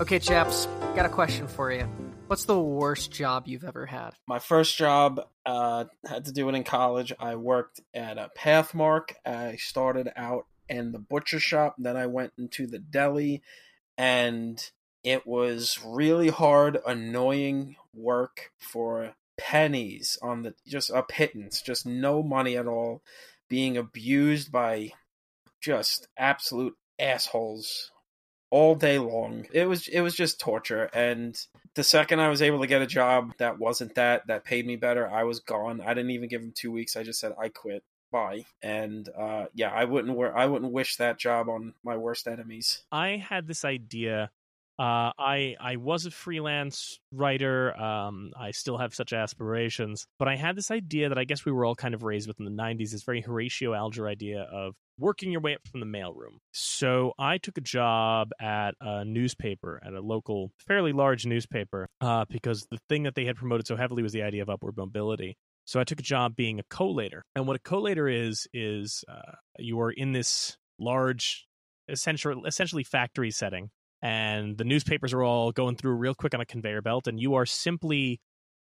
Okay, chaps, got a question for you. What's the worst job you've ever had? My first job uh, had to do it in college. I worked at a Pathmark. I started out in the butcher shop, then I went into the deli, and it was really hard, annoying work for pennies on the just a pittance, just no money at all, being abused by just absolute assholes all day long. It was it was just torture and the second I was able to get a job that wasn't that that paid me better, I was gone. I didn't even give him 2 weeks. I just said I quit. Bye. And uh yeah, I wouldn't I wouldn't wish that job on my worst enemies. I had this idea uh, I I was a freelance writer. Um, I still have such aspirations, but I had this idea that I guess we were all kind of raised with in the '90s. This very Horatio Alger idea of working your way up from the mailroom. So I took a job at a newspaper, at a local, fairly large newspaper, uh, because the thing that they had promoted so heavily was the idea of upward mobility. So I took a job being a collator, and what a collator is is uh, you are in this large, essentially essentially factory setting and the newspapers are all going through real quick on a conveyor belt and you are simply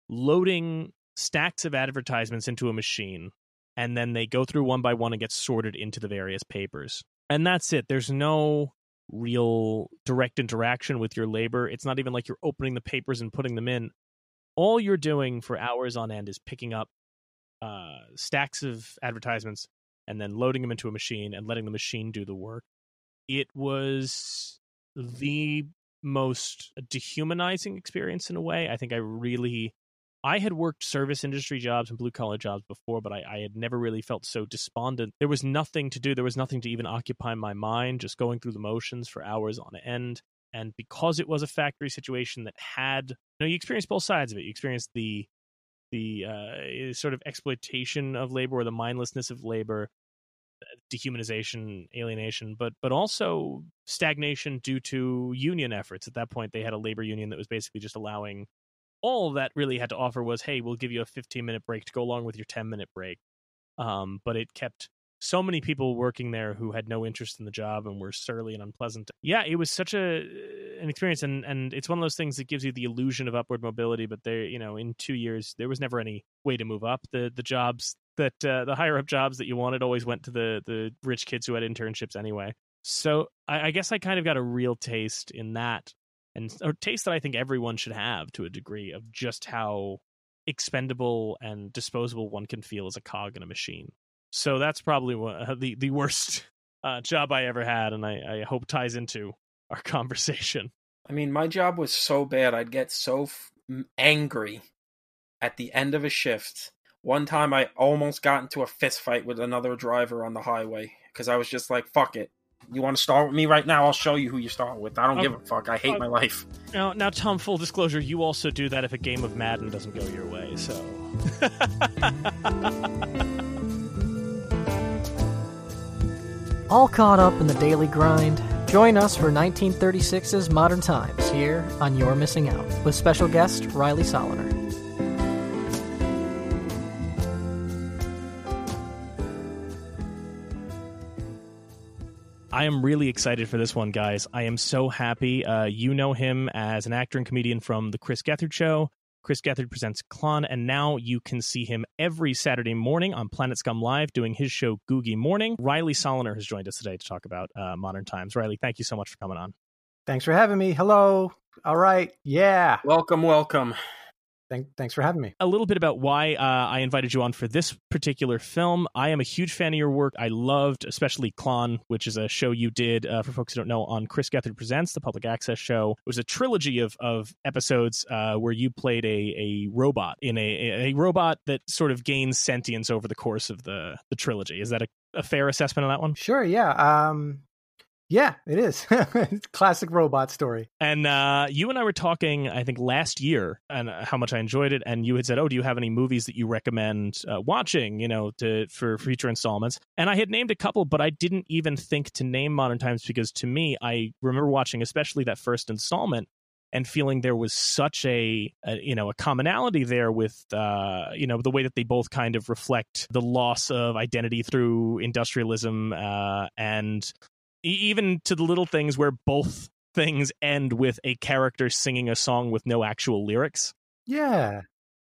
loading stacks of advertisements into a machine and then they go through one by one and get sorted into the various papers. And that's it. There's no real direct interaction with your labor. It's not even like you're opening the papers and putting them in. All you're doing for hours on end is picking up uh, stacks of advertisements and then loading them into a machine and letting the machine do the work. It was the most dehumanizing experience in a way. I think I really I had worked service industry jobs and blue collar jobs before, but I, I, had never really felt so despondent. There was nothing to do. There was nothing to even occupy my mind, just going through the motions for hours on end. And because it was a factory situation that had, you know, you experienced both sides of it. You experienced the the uh, sort of exploitation of labor or the mindlessness of labor, dehumanization, alienation, but but also stagnation due to union efforts. At that point, they had a labor union that was basically just allowing all that really had to offer was, hey, we'll give you a 15 minute break to go along with your 10 minute break. Um, but it kept so many people working there who had no interest in the job and were surly and unpleasant. Yeah, it was such a an experience, and and it's one of those things that gives you the illusion of upward mobility. But there, you know, in two years, there was never any way to move up. The the jobs that uh, the higher up jobs that you wanted always went to the the rich kids who had internships anyway. So I, I guess I kind of got a real taste in that, and a taste that I think everyone should have to a degree of just how expendable and disposable one can feel as a cog in a machine. So that's probably one, uh, the the worst uh, job I ever had, and I, I hope ties into our conversation. I mean, my job was so bad; I'd get so f- angry at the end of a shift one time I almost got into a fist fight with another driver on the highway because I was just like, fuck it. You want to start with me right now? I'll show you who you start with. I don't give a fuck. I hate my life. Now, now, Tom. Full disclosure: you also do that if a game of Madden doesn't go your way. So. All caught up in the daily grind. Join us for 1936's Modern Times here on You're Missing Out with special guest Riley Soloner. I am really excited for this one, guys. I am so happy. Uh, you know him as an actor and comedian from The Chris Gethard Show. Chris Gethard presents C.L.O.N., and now you can see him every Saturday morning on Planet Scum Live doing his show Googy Morning. Riley Soloner has joined us today to talk about uh, modern times. Riley, thank you so much for coming on. Thanks for having me. Hello. All right. Yeah. Welcome, welcome. Thank, thanks for having me. A little bit about why uh, I invited you on for this particular film. I am a huge fan of your work. I loved, especially C.L.O.N., which is a show you did uh, for folks who don't know on Chris Gethard Presents, the public access show. It was a trilogy of of episodes uh, where you played a a robot in a a robot that sort of gains sentience over the course of the the trilogy. Is that a, a fair assessment of that one? Sure. Yeah. Um, yeah, it is. Classic robot story. And uh, you and I were talking, I think, last year, and how much I enjoyed it. And you had said, "Oh, do you have any movies that you recommend uh, watching? You know, to for future installments?" And I had named a couple, but I didn't even think to name Modern Times because, to me, I remember watching, especially that first installment, and feeling there was such a, a, you know a commonality there with uh, you know the way that they both kind of reflect the loss of identity through industrialism uh, and even to the little things where both things end with a character singing a song with no actual lyrics Yeah.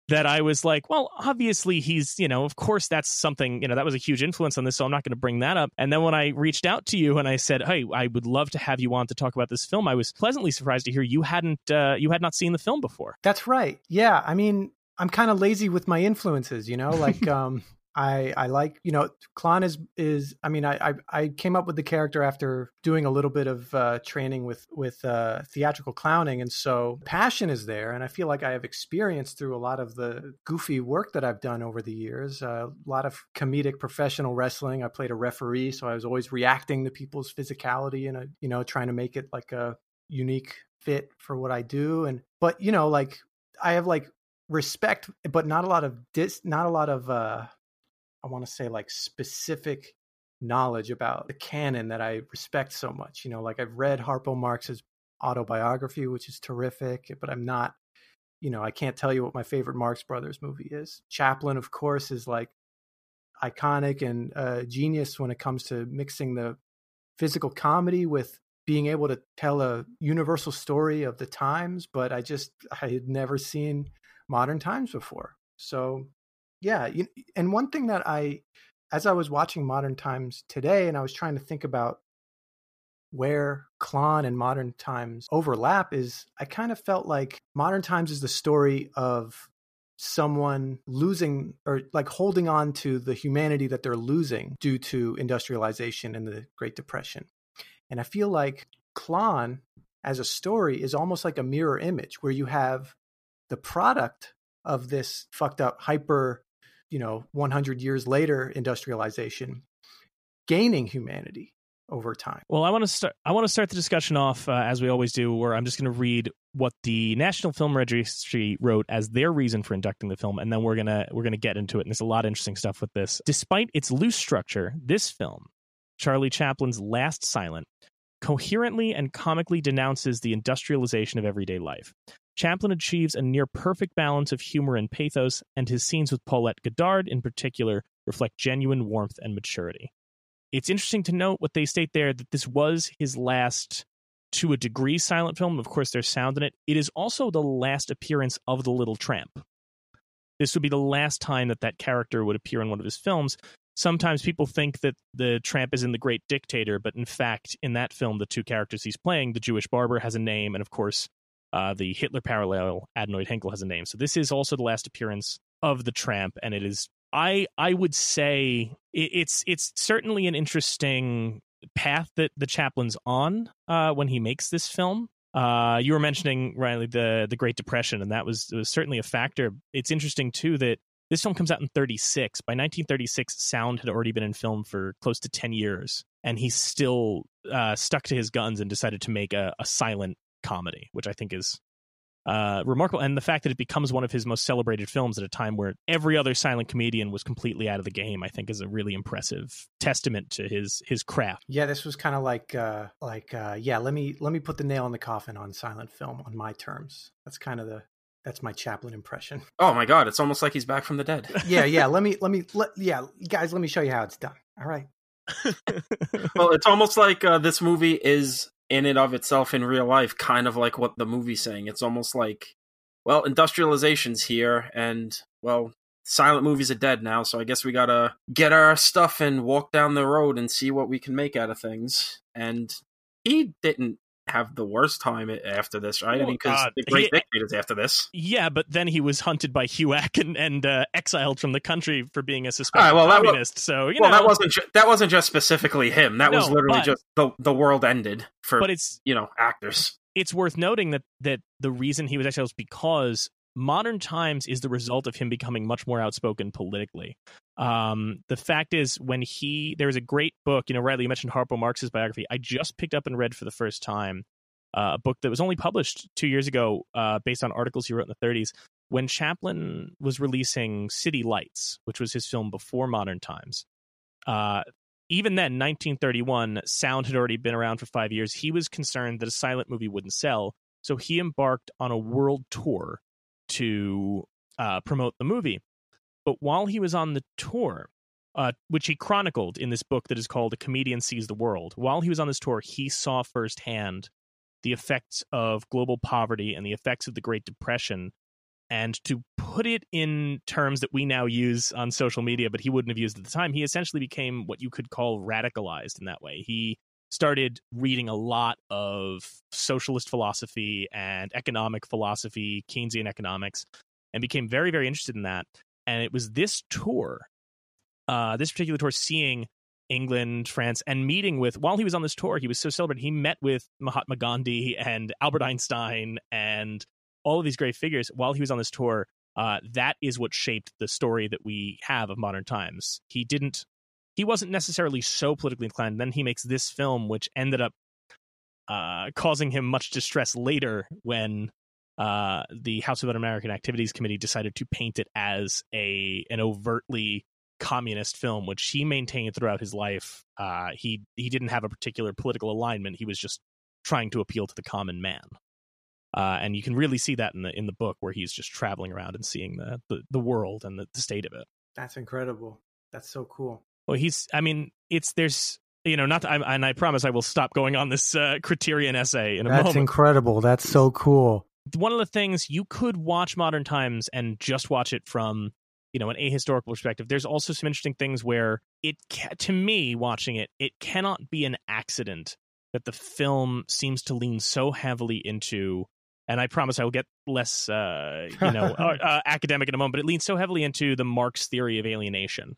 that I was like, well, obviously he's, you know, of course that's something, you know, that was a huge influence on this, so I'm not going to bring that up. And then when I reached out to you and I said, hey, I would love to have you on to talk about this film, I was pleasantly surprised to hear you hadn't, uh, you had not seen the film before. That's right. Yeah. I mean, I'm kind of lazy with my influences, you know, like, um, I, I like you know C.L.O.N. is is I mean I, I, I came up with the character after doing a little bit of uh, training with with uh, theatrical clowning and so passion is there and I feel like I have experience through a lot of the goofy work that I've done over the years uh, a lot of comedic professional wrestling. I played a referee so I was always reacting to people's physicality and you know trying to make it like a unique fit for what I do and but you know like I have like respect but not a lot of dis not a lot of uh I want to say like specific knowledge about the canon that I respect so much. You know, like I've read Harpo Marx's autobiography, which is terrific, but I'm not, you know, I can't tell you what my favorite Marx Brothers movie is. Chaplin, of course, is like iconic and uh, genius when it comes to mixing the physical comedy with being able to tell a universal story of the times. But I just, I had never seen modern times before. So yeah you, and one thing that i as i was watching modern times today and i was trying to think about where C.L.O.N. and modern times overlap is i kind of felt like modern times is the story of someone losing or like holding on to the humanity that they're losing due to industrialization and the great depression. And i feel like C.L.O.N. as a story is almost like a mirror image where you have the product of this fucked up hyper you know 100 years later industrialization gaining humanity over time. Well i want to start i want to start the discussion off uh, as we always do where i'm just going to read what the national film registry wrote as their reason for inducting the film and then we're to we're to get into it and there's a lot of interesting stuff with this. Despite its loose structure this film charlie chaplin's last silent coherently and comically denounces the industrialization of everyday life Chaplin achieves a near perfect balance of humor and pathos, and his scenes with Paulette Goddard, in particular, reflect genuine warmth and maturity. It's interesting to note what they state there that this was his last, to a degree, silent film. Of course, there's sound in it. It is also the last appearance of the Little Tramp. This would be the last time that that character would appear in one of his films. Sometimes people think that the tramp is in The Great Dictator, but in fact, in that film, the two characters he's playing, the Jewish barber has a name, and of course, uh, the Hitler parallel, Adenoid Hynkel has a name. So this is also the last appearance of the Tramp, and it is I I would say it, it's it's certainly an interesting path that the Chaplin's on uh, when he makes this film. Uh, you were mentioning Riley the the Great Depression, and that was was certainly a factor. It's interesting too that this film comes out in 36. By 1936, sound had already been in film for close to 10 years, and he still uh, stuck to his guns and decided to make a, a silent comedy, which I think is uh, remarkable. And the fact that it becomes one of his most celebrated films at a time where every other silent comedian was completely out of the game, I think is a really impressive testament to his his craft. Yeah, this was kind of like uh, like uh, yeah, let me let me put the nail in the coffin on silent film on my terms. That's kind of the that's my Chaplin impression. Oh my god, it's almost like he's back from the dead. yeah, yeah. Let me let me let yeah, guys. Let me show you how it's done. All right. well, it's almost like uh, this movie is in and of itself in real life, kind of like what the movie's saying. It's almost like, well, industrialization's here, and well, silent movies are dead now, so I guess we gotta get our stuff and walk down the road and see what we can make out of things. And he didn't have the worst time after this, right? I mean, because the Great he, Dictators after this. Yeah, but then he was hunted by HUAC and, and uh, exiled from the country for being a suspected right, well, communist. Was, so you well, know, that wasn't ju- that wasn't just specifically him. That no, was literally but, just the the world ended for but it's you know actors. It's worth noting that that the reason he was exiled was because modern times is the result of him becoming much more outspoken politically. Um, the fact is, when he there was a great book, you know, Riley, you mentioned Harpo Marx's biography. I just picked up and read for the first time uh, a book that was only published two years ago, uh, based on articles he wrote in the 30s. When Chaplin was releasing City Lights, which was his film before Modern Times, uh, even then, 1931, sound had already been around for five years. He was concerned that a silent movie wouldn't sell, so he embarked on a world tour to uh, promote the movie. But while he was on the tour, uh, which he chronicled in this book that is called A Comedian Sees the World, while he was on this tour, he saw firsthand the effects of global poverty and the effects of the Great Depression and to put it in terms that we now use on social media, but he wouldn't have used at the time, he essentially became what you could call radicalized in that way. He started reading a lot of socialist philosophy and economic philosophy, Keynesian economics, and became very, very interested in that. And it was this tour, uh, this particular tour, seeing England, France, and meeting with, while he was on this tour, he was so celebrated. He met with Mahatma Gandhi and Albert Einstein and all of these great figures while he was on this tour. Uh, that is what shaped the story that we have of modern times. He didn't, he wasn't necessarily so politically inclined. Then he makes this film, which ended up uh, causing him much distress later when uh, the House of Un-American Activities Committee decided to paint it as a an overtly communist film, which he maintained throughout his life. Uh, he he didn't have a particular political alignment. He was just trying to appeal to the common man. Uh, and you can really see that in the in the book where he's just traveling around and seeing the the, the world and the, the state of it. That's incredible. That's so cool. Well, he's. I mean, it's there's you know not to, I, and I promise I will stop going on this uh, Criterion essay in a That's moment. That's incredible. That's so cool. One of the things you could watch Modern Times and just watch it from you know an ahistorical perspective. There's also some interesting things where it ca- to me watching it it cannot be an accident that the film seems to lean so heavily into and I promise I will get less, uh, you know, uh, uh, academic in a moment. But it leans so heavily into the Marx theory of alienation,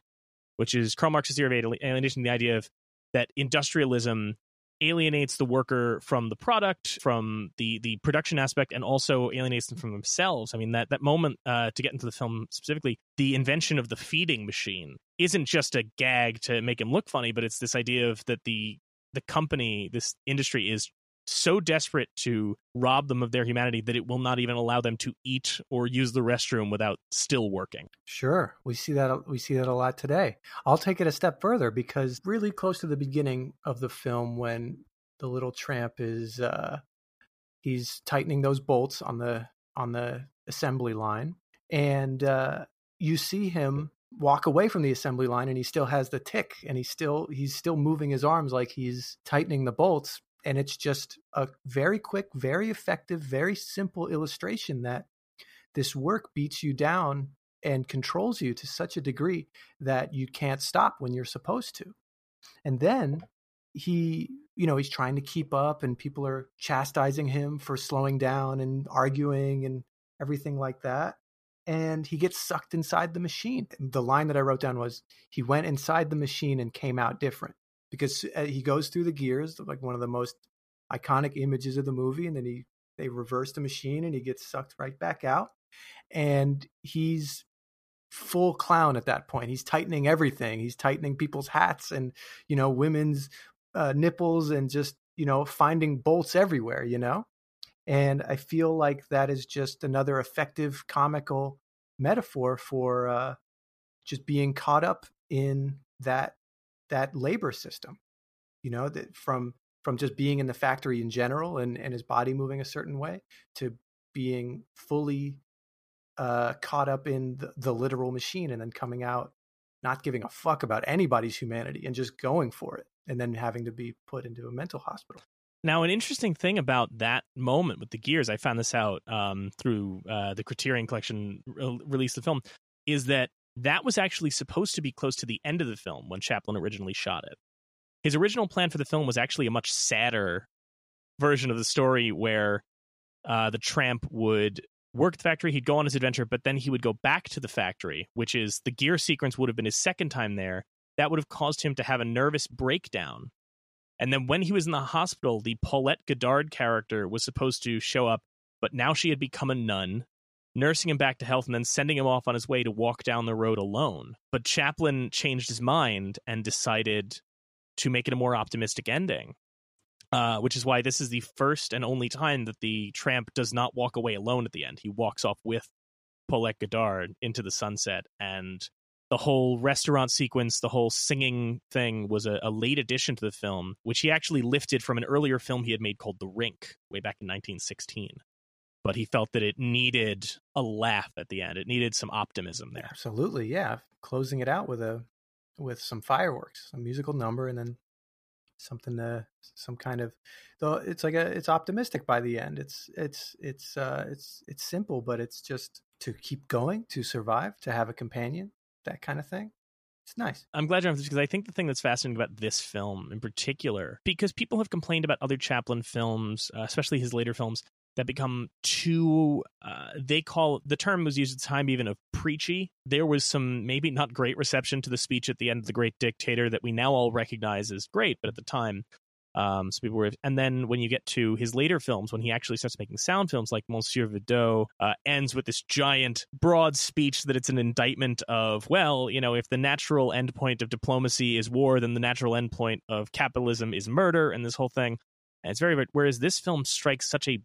which is Karl Marx's theory of alienation, the idea of that industrialism alienates the worker from the product, from the the production aspect, and also alienates them from themselves. I mean, that that moment uh, to get into the film specifically, the invention of the feeding machine isn't just a gag to make him look funny, but it's this idea of that the the company, this industry, is so desperate to rob them of their humanity that it will not even allow them to eat or use the restroom without still working. Sure, we see that we see that a lot today. I'll take it a step further because really close to the beginning of the film, when the little tramp is uh, he's tightening those bolts on the on the assembly line, and uh, you see him walk away from the assembly line, and he still has the tick, and he's still he's still moving his arms like he's tightening the bolts, and it's just a very quick, very effective, very simple illustration that this work beats you down and controls you to such a degree that you can't stop when you're supposed to. And then he, you know, he's trying to keep up and people are chastising him for slowing down and arguing and everything like that. And he gets sucked inside the machine. The line that I wrote down was he went inside the machine and came out different because uh, he goes through the gears, like one of the most iconic images of the movie, and then he they reverse the machine and he gets sucked right back out, and he's full clown at that point. He's tightening everything. He's tightening people's hats and you know women's uh, nipples and just you know finding bolts everywhere. You know, and I feel like that is just another effective comical metaphor for uh, just being caught up in that that labor system you know that from from just being in the factory in general and and his body moving a certain way to being fully uh, caught up in the, the literal machine and then coming out not giving a fuck about anybody's humanity and just going for it and then having to be put into a mental hospital. Now, an interesting thing about that moment with the gears, I found this out um, through uh, the Criterion Collection re- release the film, is that that was actually supposed to be close to the end of the film when Chaplin originally shot it. His original plan for the film was actually a much sadder version of the story where uh, the tramp would work the factory, he'd go on his adventure, but then he would go back to the factory, which is the gear sequence would have been his second time there. That would have caused him to have a nervous breakdown. And then when he was in the hospital, the Paulette Goddard character was supposed to show up, but now she had become a nun nursing him back to health and then sending him off on his way to walk down the road alone. But Chaplin changed his mind and decided to make it a more optimistic ending. Uh, which is why this is the first and only time that the tramp does not walk away alone at the end. He walks off with Paulette Goddard into the sunset, and the whole restaurant sequence, the whole singing thing was a, a, late addition to the film, which he actually lifted from an earlier film he had made called The Rink way back in 1916 but he felt that it needed a laugh at the end. It needed some optimism there. Absolutely, yeah. Closing it out with a with some fireworks, a musical number, and then something to some kind of though it's like a it's optimistic by the end it's it's it's uh it's it's simple but it's just to keep going to survive to have a companion that kind of thing it's nice I'm glad you're on this because I think the thing that's fascinating about this film in particular, because people have complained about other Chaplin films, uh, especially his later films, that become too uh, they call the term was used at the time even of preachy. There was some maybe not great reception to the speech at the end of the great dictator that we now all recognize as great but at the time um, some people were and then when you get to his later films when he actually starts making sound films like monsieur Verdoux uh, ends with this giant broad speech that it's an indictment of well you know if the natural endpoint of diplomacy is war then the natural endpoint of capitalism is murder and this whole thing. And it's very whereas this film strikes such a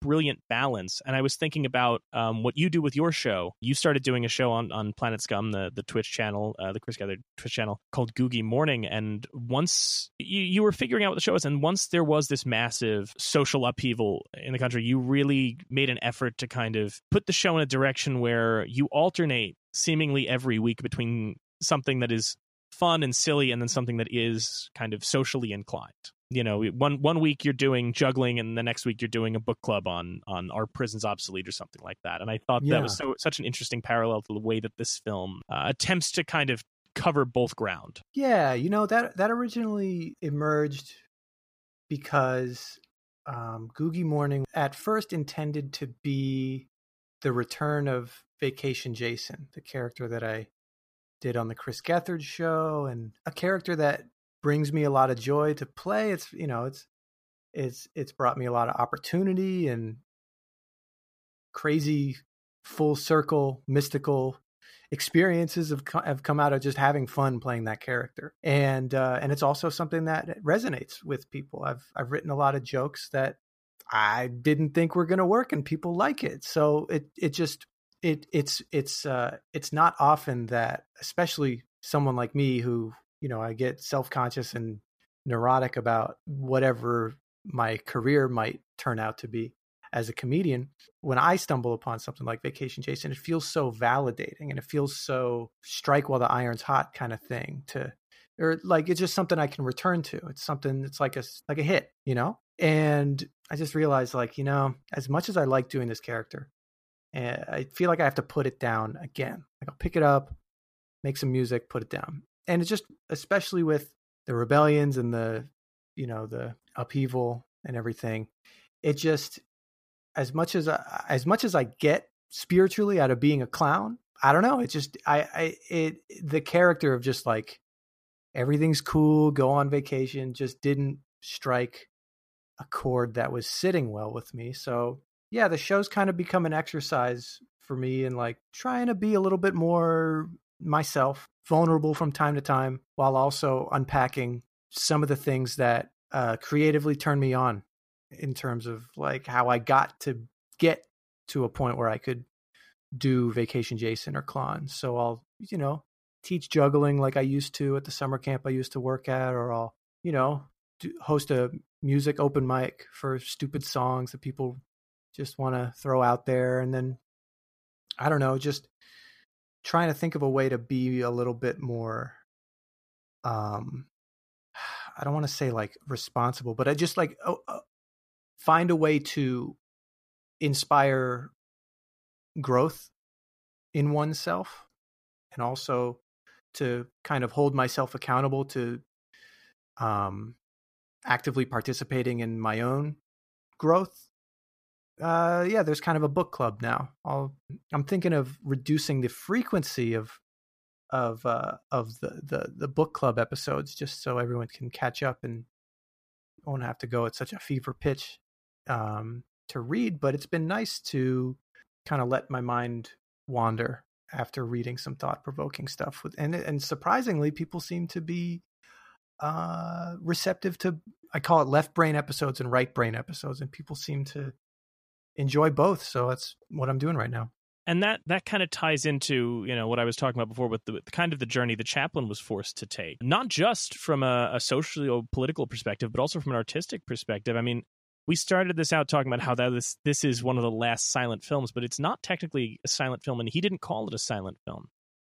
brilliant balance. And I was thinking about um, what you do with your show. You started doing a show on, on Planet Scum, the, the Twitch channel, uh, the Chris Gethard Twitch channel called Googy Morning. And once you, you were figuring out what the show was, and once there was this massive social upheaval in the country, you really made an effort to kind of put the show in a direction where you alternate seemingly every week between something that is fun and silly and then something that is kind of socially inclined you know one one week you're doing juggling and the next week you're doing a book club on on Are Prisons Obsolete or something like that and i thought Yeah. that was so such an interesting parallel to the way that this film uh, attempts to kind of cover both ground Yeah, you know that that originally emerged because um, Googy Morning at first intended to be the return of Vacation Jason, the character that I did on the Chris Gethard show, and a character that brings me a lot of joy to play. It's you know it's it's it's brought me a lot of opportunity and crazy full circle mystical experiences have have come out of just having fun playing that character, and uh, and it's also something that resonates with people. I've I've written a lot of jokes that I didn't think were going to work, and people like it. So it it just it it's it's uh, it's not often that, especially someone like me who you know I get self conscious and neurotic about whatever my career might turn out to be as a comedian when I stumble upon something like Vacation Jason, it feels so validating and it feels so strike while the iron's hot kind of thing to or like it's just something I can return to. It's something it's like a like a hit, you know? And I just realized like, you know, as much as I like doing this character, and I feel like I have to put it down again. Like I'll pick it up, make some music, put it down. And it's just especially with the rebellions and the you know, the upheaval and everything, it just as much as I, as much as I get spiritually out of being a clown, I don't know. It just I I it the character of just like everything's cool, go on vacation, just didn't strike a chord that was sitting well with me. So yeah, the show's kind of become an exercise for me in like trying to be a little bit more myself, vulnerable from time to time, while also unpacking some of the things that uh, creatively turn me on in terms of like how I got to get to a point where I could do Vacation Jason or Klon. So I'll, you know, teach juggling like I used to at the summer camp I used to work at, or I'll, you know, do, host a music open mic for stupid songs that people just want to throw out there. And then, I don't know, just trying to think of a way to be a little bit more, um, I don't want to say like responsible, but I just like, uh, find a way to inspire growth in oneself and also to kind of hold myself accountable to um, actively participating in my own growth. Uh, yeah, there's kind of a book club now. I'll, I'm thinking of reducing the frequency of of uh, of the, the the book club episodes just so everyone can catch up and won't have to go at such a fever pitch um, to read. But it's been nice to kind of let my mind wander after reading some thought provoking stuff. With and and surprisingly, people seem to be uh, receptive to. I call it left brain episodes and right brain episodes, and people seem to enjoy both. So that's what I'm doing right now and that that kind of ties into you know what I was talking about before with the, kind of the journey the Chaplin was forced to take, not just from a, a social political perspective, but also from an artistic perspective. I mean, we started this out talking about how that this this is one of the last silent films, but it's not technically a silent film, and he didn't call it a silent film.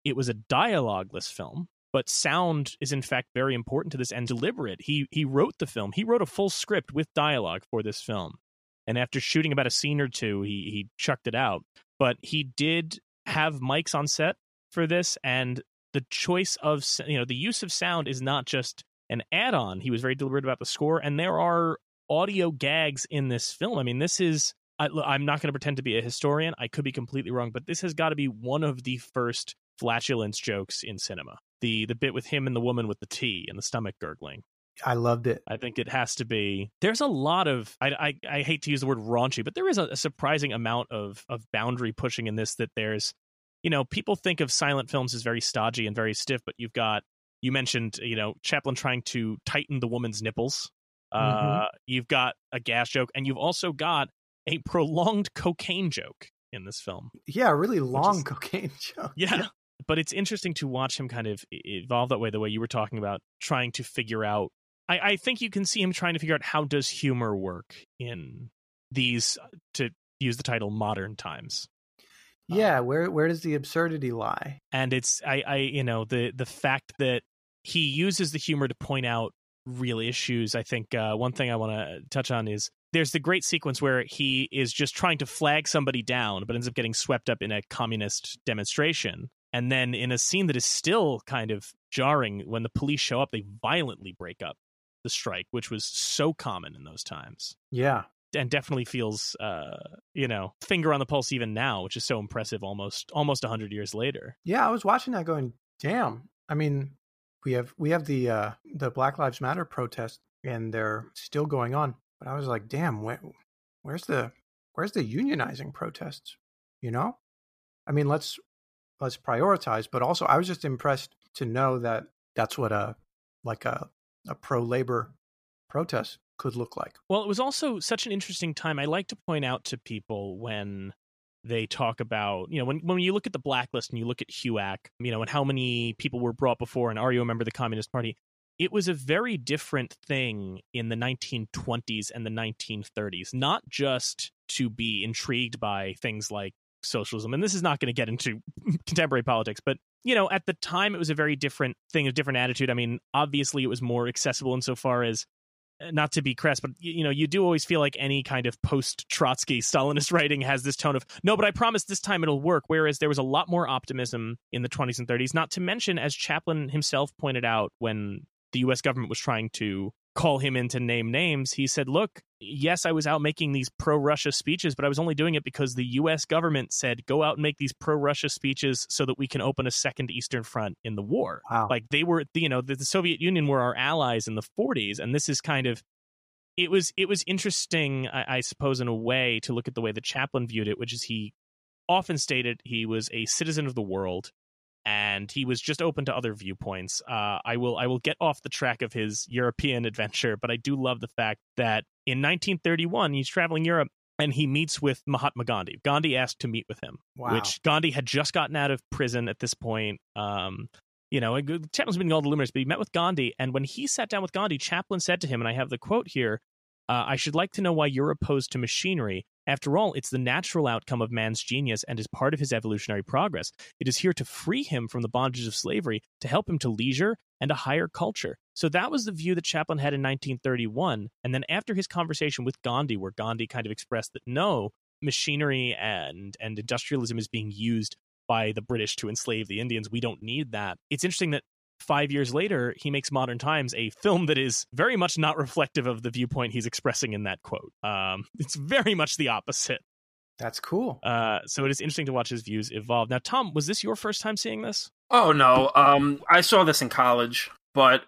It was a dialogueless film, but sound is in fact very important to this and deliberate. He he wrote the film. He wrote a full script with dialogue for this film. And after shooting about a scene or two, he he chucked it out. But he did have mics on set for this and the choice of you know the use of sound is not just an add-on. He was very deliberate about the score and there are audio gags in this film. I mean, this is I, I'm not going to pretend to be a historian. I could be completely wrong, but this has got to be one of the first flatulence jokes in cinema. The the bit with him and the woman with the tea and the stomach gurgling. I loved it. I think it has to be. There's a lot of. I I, I hate to use the word raunchy, but there is a, a surprising amount of of boundary pushing in this. That there's, you know, people think of silent films as very stodgy and very stiff, but you've got you mentioned, you know, Chaplin trying to tighten the woman's nipples. Mm-hmm. Uh, you've got a gas joke, and you've also got a prolonged cocaine joke in this film. Yeah, a really long is, cocaine joke. Yeah. yeah. But it's interesting to watch him kind of evolve that way, the way you were talking about trying to figure out. I, I think you can see him trying to figure out how does humor work in these, to use the title, modern times. Yeah, um, where where does the absurdity lie? And it's I, I you know the the fact that he uses the humor to point out real issues. I think uh, one thing I want to touch on is there's the great sequence where he is just trying to flag somebody down, but ends up getting swept up in a communist demonstration. And then in a scene that is still kind of jarring, when the police show up, they violently break up the strike, which was so common in those times. Yeah. And definitely feels, uh, you know, finger on the pulse even now, which is so impressive almost almost hundred years later. Yeah, I was watching that going, damn. I mean, we have we have the uh, the Black Lives Matter protest, and they're still going on. But I was like, damn, where, where's the where's the unionizing protests? You know, I mean, let's let's prioritize. But also, I was just impressed to know that that's what a like a a pro labor protest could look like. Well, it was also such an interesting time. I like to point out to people when they talk about, you know, when when you look at the blacklist and you look at HUAC, you know, and how many people were brought before and are you a member of the Communist Party? it was a very different thing in the 1920s and the 1930s, not just to be intrigued by things like socialism. And this is not going to get into contemporary politics, but you know, at the time it was a very different thing, a different attitude. I mean, obviously it was more accessible insofar as eh, not to be crass, but you know, you do always feel like any kind of post Trotsky Stalinist writing has this tone of no, but I promise this time it'll work. Whereas there was a lot more optimism in the 20s and 30s. Not to mention, as Chaplin himself pointed out when the US government was trying to call him in to name names, he said, Look, yes, I was out making these pro Russia speeches, but I was only doing it because the US government said, Go out and make these pro Russia speeches so that we can open a second Eastern Front in the war. Wow. Like they were, you know, the, the Soviet Union were our allies in the 40s. And this is kind of. It was it was interesting, I, I suppose, in a way, to look at the way that Chaplin viewed it, which is he often stated he was a citizen of the world and he was just open to other viewpoints. Uh, I will I will get off the track of his European adventure, but I do love the fact that in 1931 he's traveling Europe and he meets with Mahatma Gandhi. Gandhi asked to meet with him, wow. which Gandhi had just gotten out of prison at this point. Um, you know, Chaplin's been all the luminaries, but he met with Gandhi, and when he sat down with Gandhi, Chaplin said to him, and I have the quote here: uh, "I should like to know why you're opposed to machinery." After all, it's the natural outcome of man's genius and is part of his evolutionary progress. It is here to free him from the bondage of slavery, to help him to leisure and a higher culture. So that was the view that Chaplin had in 1931. And then after his conversation with Gandhi, where Gandhi kind of expressed that no, machinery and, and industrialism is being used by the British to enslave the Indians. We don't need that. It's interesting that five years later, he makes Modern Times a film that is very much not reflective of the viewpoint he's expressing in that quote. Um, it's very much the opposite. That's cool. Uh, so it is interesting to watch his views evolve. Now, Tom, was this your first time seeing this? Oh no, um, I saw this in college but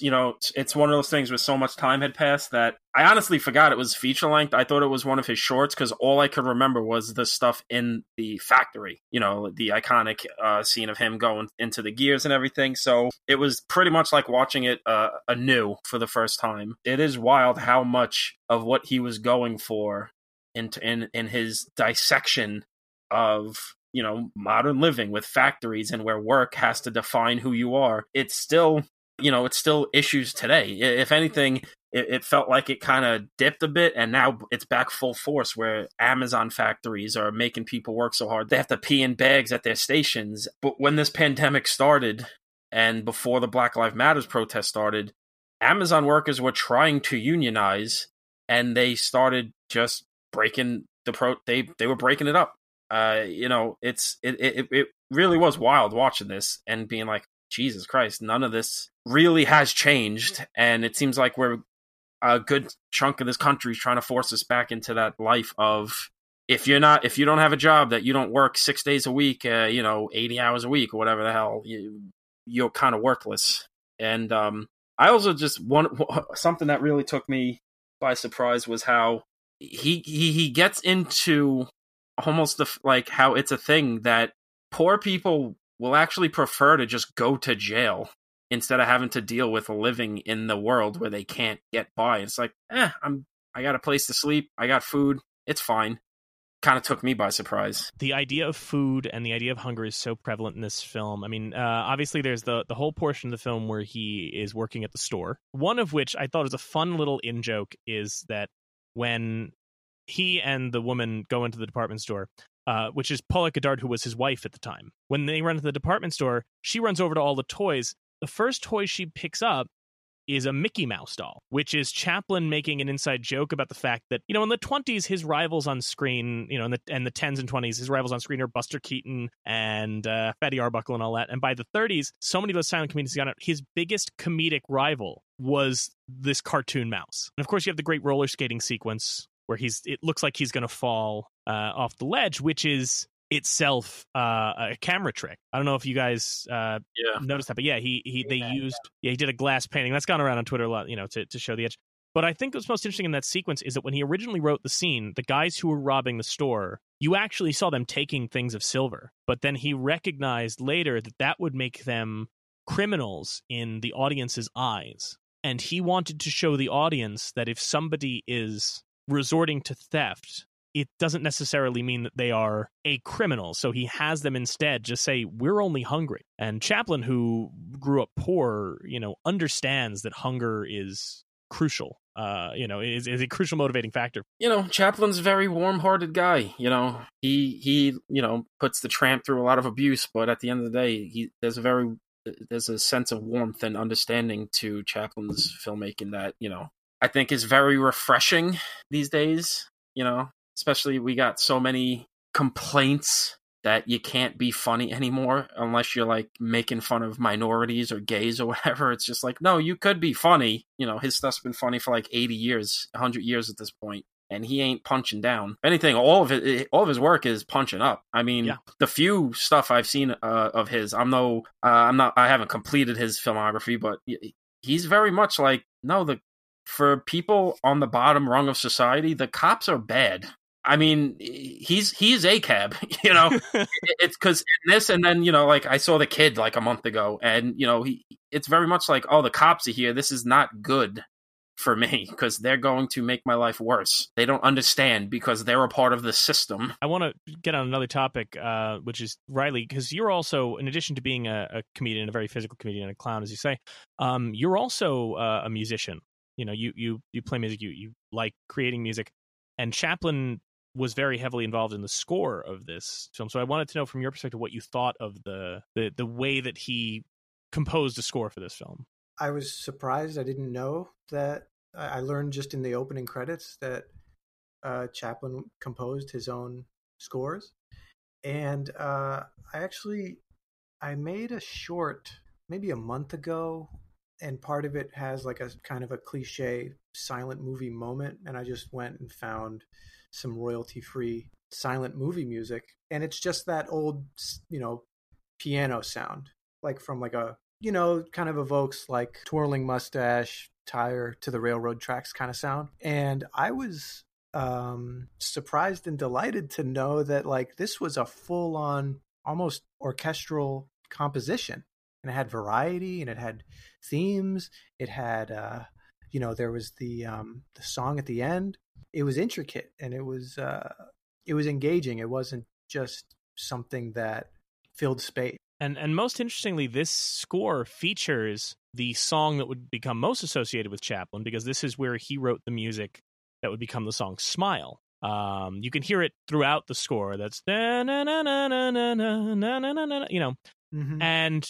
you know it's one of those things where so much time had passed that i honestly forgot it was feature length. I thought it was one of his shorts because all i could remember was the stuff in the factory you know the iconic uh, scene of him going into the gears and everything. So it was pretty much like watching it uh, anew for the first time. It is wild how much of what he was going for in in, in his dissection of you know modern living with factories and where work has to define who you are it's still you know, it's still issues today. If anything, it, it felt like it kind of dipped a bit, and now it's back full force where Amazon factories are making people work so hard they have to pee in bags at their stations. But when this pandemic started, and before the Black Lives Matters protest started, Amazon workers were trying to unionize, and they started just breaking the pro. They they were breaking it up. Uh, you know, it's it it it really was wild watching this and being like, Jesus Christ, none of this really has changed, and it seems like we're a good chunk of this country trying to force us back into that life of if you're not if you don't have a job that you don't work six days a week, uh, you know, eighty hours a week or whatever the hell, you, you're kind of worthless. And um, I also just one something that really took me by surprise was how he he he gets into almost the like how it's a thing that poor people will actually prefer to just go to jail instead of having to deal with living in the world where they can't get by. It's like, eh, I'm I got a place to sleep, I got food, it's fine. Kind of took me by surprise. The idea of food and the idea of hunger is so prevalent in this film. I mean, uh, obviously, there's the the whole portion of the film where he is working at the store. One of which I thought was a fun little in joke is that when he and the woman go into the department store, uh, which is Paulette Goddard, who was his wife at the time. When they run to the department store, she runs over to all the toys the first toy she picks up is a Mickey Mouse doll, which is Chaplin making an inside joke about the fact that you know in the twenties his rivals on screen, you know, in the and the tens and twenties his rivals on screen are Buster Keaton and uh, Fatty Arbuckle and all that, and by the thirties, so many of those silent comedians got out. His biggest comedic rival was this cartoon mouse, and of course you have the great roller skating sequence where he's it looks like he's going to fall uh, off the ledge, which is itself uh, a camera trick. I don't know if you guys uh, yeah. noticed that, but yeah, he he they used yeah he did a glass painting that's gone around on Twitter a lot, you know, to to show the edge. But I think what's most interesting in that sequence is that when he originally wrote the scene, the guys who were robbing the store, you actually saw them taking things of silver. But then he recognized later that that would make them criminals in the audience's eyes. And he wanted to show the audience that if somebody is resorting to theft, it doesn't necessarily mean that they are a criminal. So he has them instead just say, We're only hungry. And Chaplin, who grew up poor, you know, understands that hunger is crucial. Uh, you know, is, is a crucial motivating factor. You know, Chaplin's a very warm-hearted guy. You know, he he you know puts the tramp through a lot of abuse, but at the end of the day, he there's a very there's a sense of warmth and understanding to Chaplin's filmmaking that you know I think is very refreshing these days. You know, especially we got so many complaints that you can't be funny anymore unless you're like making fun of minorities or gays or whatever. It's just like, no, you could be funny. You know, his stuff's been funny for like 80 years, 100 years at this point, and he ain't punching down. If anything, all of it, all of his work is punching up. I mean, Yeah. the few stuff I've seen uh, of his, I'm no, uh, I'm not, I haven't completed his filmography, but he's very much like, no, the for people on the bottom rung of society, the cops are bad. I mean, he's he's a cab, you know. it's because this, and then you know, like I saw the kid like a month ago, and you know, he it's very much like, oh, the cops are here. This is not good for me because they're going to make my life worse. They don't understand because they're a part of the system. I want to get on another topic, uh, which is Riley, because you're also, in addition to being a, a comedian, a very physical comedian, and a clown, as you say, um, you're also uh, a musician. You know, you you you play music, you you like creating music, and Chaplin was very heavily involved in the score of this film. So I wanted to know from your perspective what you thought of the the the way that he composed a score for this film. I was surprised. I didn't know that. I learned just in the opening credits that uh, Chaplin composed his own scores, and uh, I actually I made a short maybe a month ago, and part of it has like a kind of a cliche silent movie moment, and I just went and found some royalty free silent movie music, and it's just that old you know piano sound. Like from like a you know kind of evokes like twirling mustache tire to the railroad tracks kind of sound. And i was um surprised and delighted to know that like this was a full on almost orchestral composition. And it had variety and it had themes. It had uh you know there was the um the song at the end it was intricate and it was uh it was engaging it wasn't just something that filled space And and most interestingly, this score features the song that would become most associated with Chaplin because this is where he wrote the music that would become the song "Smile." Um, you can hear it throughout the score. That's na na na na na na na na na na. You know, mm-hmm. and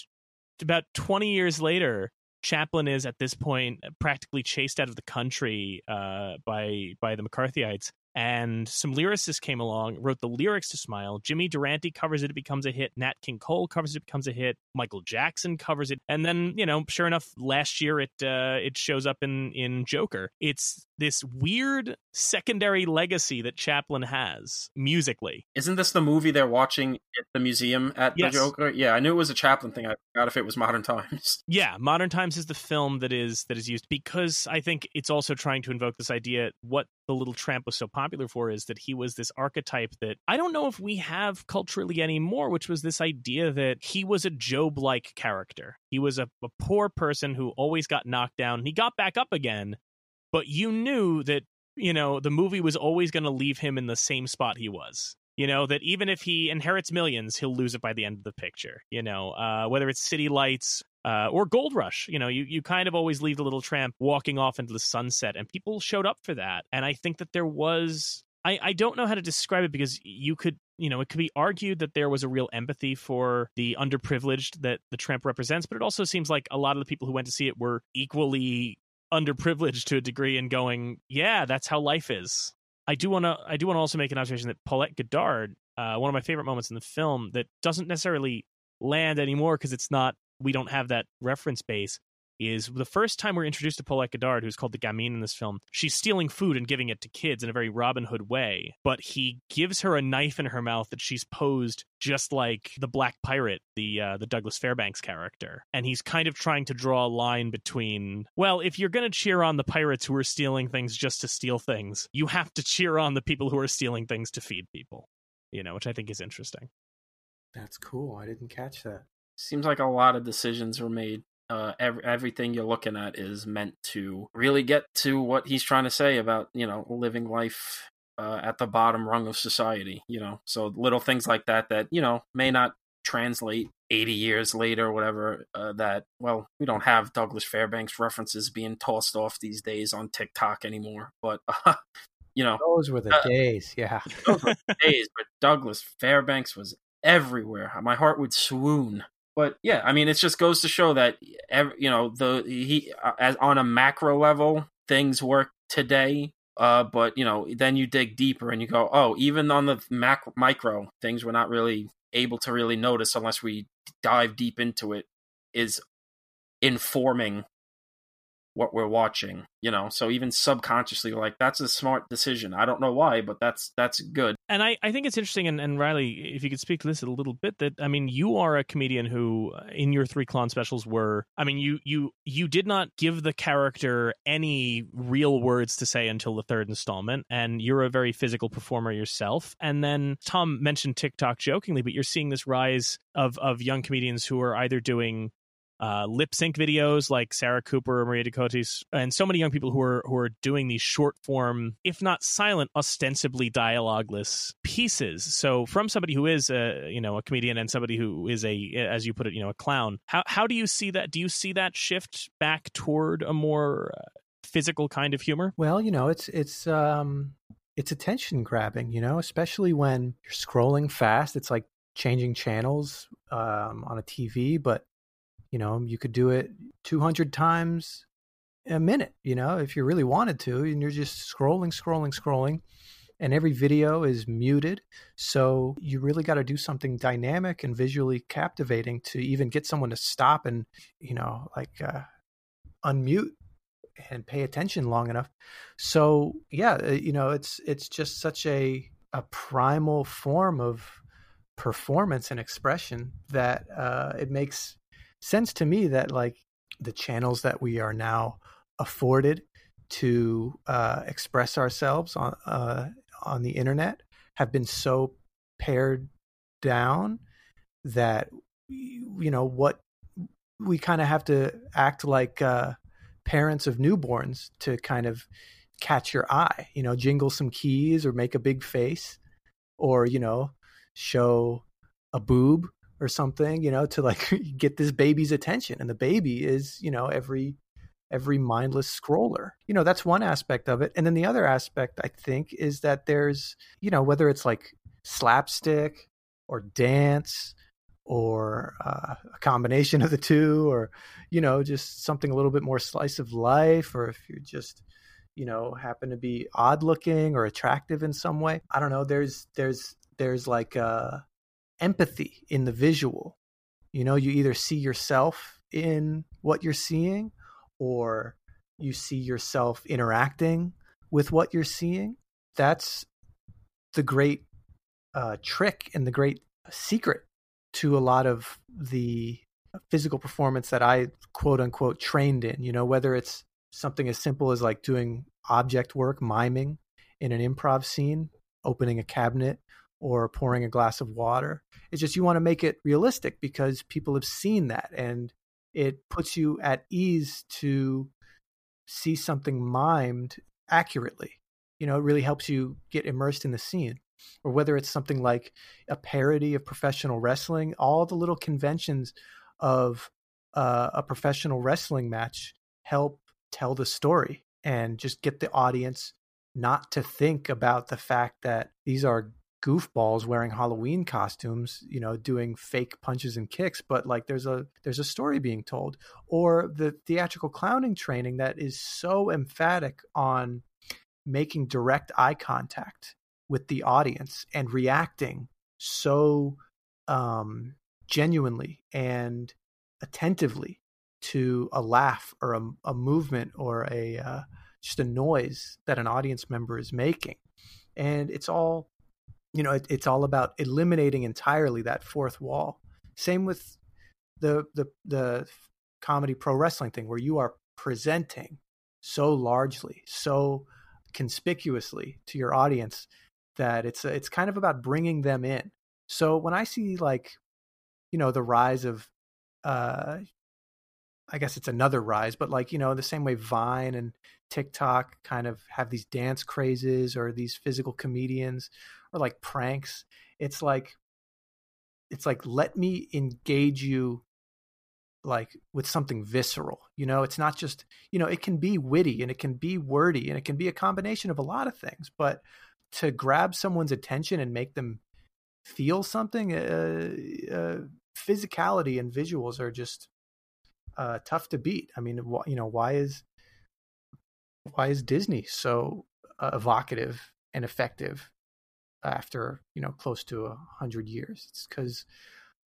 about 20 years later, Chaplin is at this point practically chased out of the country uh, by by the McCarthyites, and some lyricists came along, wrote the lyrics to Smile. Jimmy Durante covers it, it becomes a hit. Nat King Cole covers it, it becomes a hit. Michael Jackson covers it, and then you know, sure enough, last year it uh, it shows up in in Joker. It's this weird secondary legacy that Chaplin has musically. Isn't this the movie they're watching at the museum at Yes. the Joker? Yeah, I knew it was a Chaplin thing. I forgot if it was Modern Times. Yeah, Modern Times is the film that is that is used because I think it's also trying to invoke this idea. What the Little Tramp was so popular for is that he was this archetype that I don't know if we have culturally anymore, which was this idea that he was a Job-like character. He was a, a poor person who always got knocked down. He got back up again, but you knew that you know the movie was always going to leave him in the same spot he was. You know that even if he inherits millions, he'll lose it by the end of the picture. You know, uh, whether it's City Lights uh, or Gold Rush. You know, you, you kind of always leave the little tramp walking off into the sunset, and people showed up for that. And I think that there was. I, I don't know how to describe it because you could you know it could be argued that there was a real empathy for the underprivileged that the tramp represents but it also seems like a lot of the people who went to see it were equally underprivileged to a degree and going yeah that's how life is. I do want to i do want to also make an observation that paulette goddard uh, one of my favorite moments in the film that doesn't necessarily land anymore because it's not we don't have that reference base is the first time we're introduced to Paulette Goddard, who's called the Gamine in this film. She's stealing food and giving it to kids in a very Robin Hood way, but he gives her a knife in her mouth that she's posed just like the Black Pirate, the uh, the Douglas Fairbanks character, and he's kind of trying to draw a line between well, if you're going to cheer on the pirates who are stealing things just to steal things, you have to cheer on the people who are stealing things to feed people. You know, which I think is interesting. That's cool. I didn't catch that. Seems like a lot of decisions were made. Uh, every, everything you're looking at is meant to really get to what he's trying to say about you know living life uh, at the bottom rung of society. You know, so little things like that that you know may not translate 80 years later or whatever uh, that well we don't have douglas fairbanks references being tossed off these days on tiktok anymore but uh, you know Those were the Uh, days. Yeah. those were the days, but Douglas Fairbanks was everywhere. My heart would swoon. But yeah, I mean, it just goes to show that ev- you know the he uh, as on a macro level things work today. Uh, but you know, then you dig deeper and you go, oh, even on the macro micro things, we're not really able to really notice unless we dive deep into it. Is informing what we're watching you know? So even subconsciously like that's a smart decision. I don't know why but that's that's good. And I, I think it's interesting and, and riley if you could speak to this a little bit that i mean you are a comedian who uh, in your three clown specials were i mean you you you did not give the character any real words to say until the third installment and you're a very physical performer yourself. And then tom mentioned tiktok jokingly but you're seeing this rise of of young comedians who are either doing uh, lip sync videos like Sarah Cooper or Maria Ducotis, and so many young people who are who are doing these short form, if not silent, ostensibly dialogueless pieces. So, from somebody who is a you know a comedian and somebody who is a, as you put it, you know, a clown, how how do you see that? Do you see that shift back toward a more uh, physical kind of humor? Well, you know, it's it's um it's attention grabbing, you know, especially when you're scrolling fast. It's like changing channels um, on a TV, but you know, you could do it 200 times a minute, you know, if you really wanted to, and you're just scrolling, scrolling, scrolling, and every video is muted. So you really got to do something dynamic and visually captivating to even get someone to stop and, you know, like uh, unmute and pay attention long enough. So yeah, uh, you know, it's it's just such a a primal form of performance and expression that uh, it makes sense to me that like the channels that we are now afforded to uh, express ourselves on uh, on the internet have been so pared down that you know what we kind of have to act like uh, parents of newborns to kind of catch your eye you know jingle some keys or make a big face or you know show a boob or something you know to like get this baby's attention and the baby is you know every every mindless scroller you know that's one aspect of it and then the other aspect i think is that there's you know whether it's like slapstick or dance or uh, a combination of the two, or you know, just something a little bit more slice of life, or if you're just you know happen to be odd looking or attractive in some way. I don't know. There's there's there's like uh, empathy in the visual. You know, you either see yourself in what you're seeing, or you see yourself interacting with what you're seeing. That's the great uh, trick and the great secret to a lot of the physical performance that I quote unquote trained in. You know, whether it's something as simple as like doing object work, miming in an improv scene, opening a cabinet, or pouring a glass of water. It's just you want to make it realistic because people have seen that and it puts you at ease to see something mimed accurately. You know, it really helps you get immersed in the scene. Or whether it's something like a parody of professional wrestling, all the little conventions of uh, a professional wrestling match help tell the story and just get the audience not to think about the fact that these are goofballs wearing Halloween costumes, you know, doing fake punches and kicks, but like there's a there's a story being told. Or the theatrical clowning training that is so emphatic on making direct eye contact with the audience and reacting so um genuinely and attentively to a laugh or a, a movement or a uh, just a noise that an audience member is making and it's all you know, it, it's all about eliminating entirely that fourth wall. Same with the the the comedy pro wrestling thing, where you are presenting so largely, so conspicuously to your audience that it's it's kind of about bringing them in. So when I see like, you know, the rise of, uh, I guess it's another rise, but like you know, the same way Vine and TikTok kind of have these dance crazes or these physical comedians or like pranks. It's like it's like let me engage you like with something visceral. You know, it's not just, you know, it can be witty and it can be wordy and it can be a combination of a lot of things, but to grab someone's attention and make them feel something, uh, uh, physicality and visuals are just uh, tough to beat. I mean, wh- you know, why is why is Disney so uh, evocative and effective after you know close to a hundred years. It's because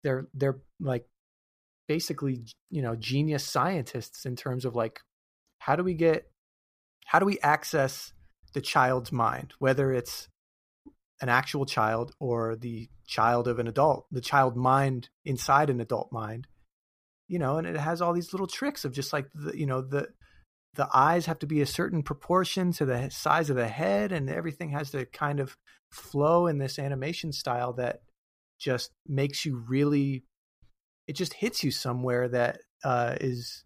they're they're like basically you know genius scientists in terms of like how do we get how do we access the child's mind whether it's an actual child or the child of an adult the child mind inside an adult mind you know and it has all these little tricks of just like the you know the the eyes have to be a certain proportion to the size of the head and everything has to kind of flow in this animation style that just makes you really it just hits you somewhere that uh, is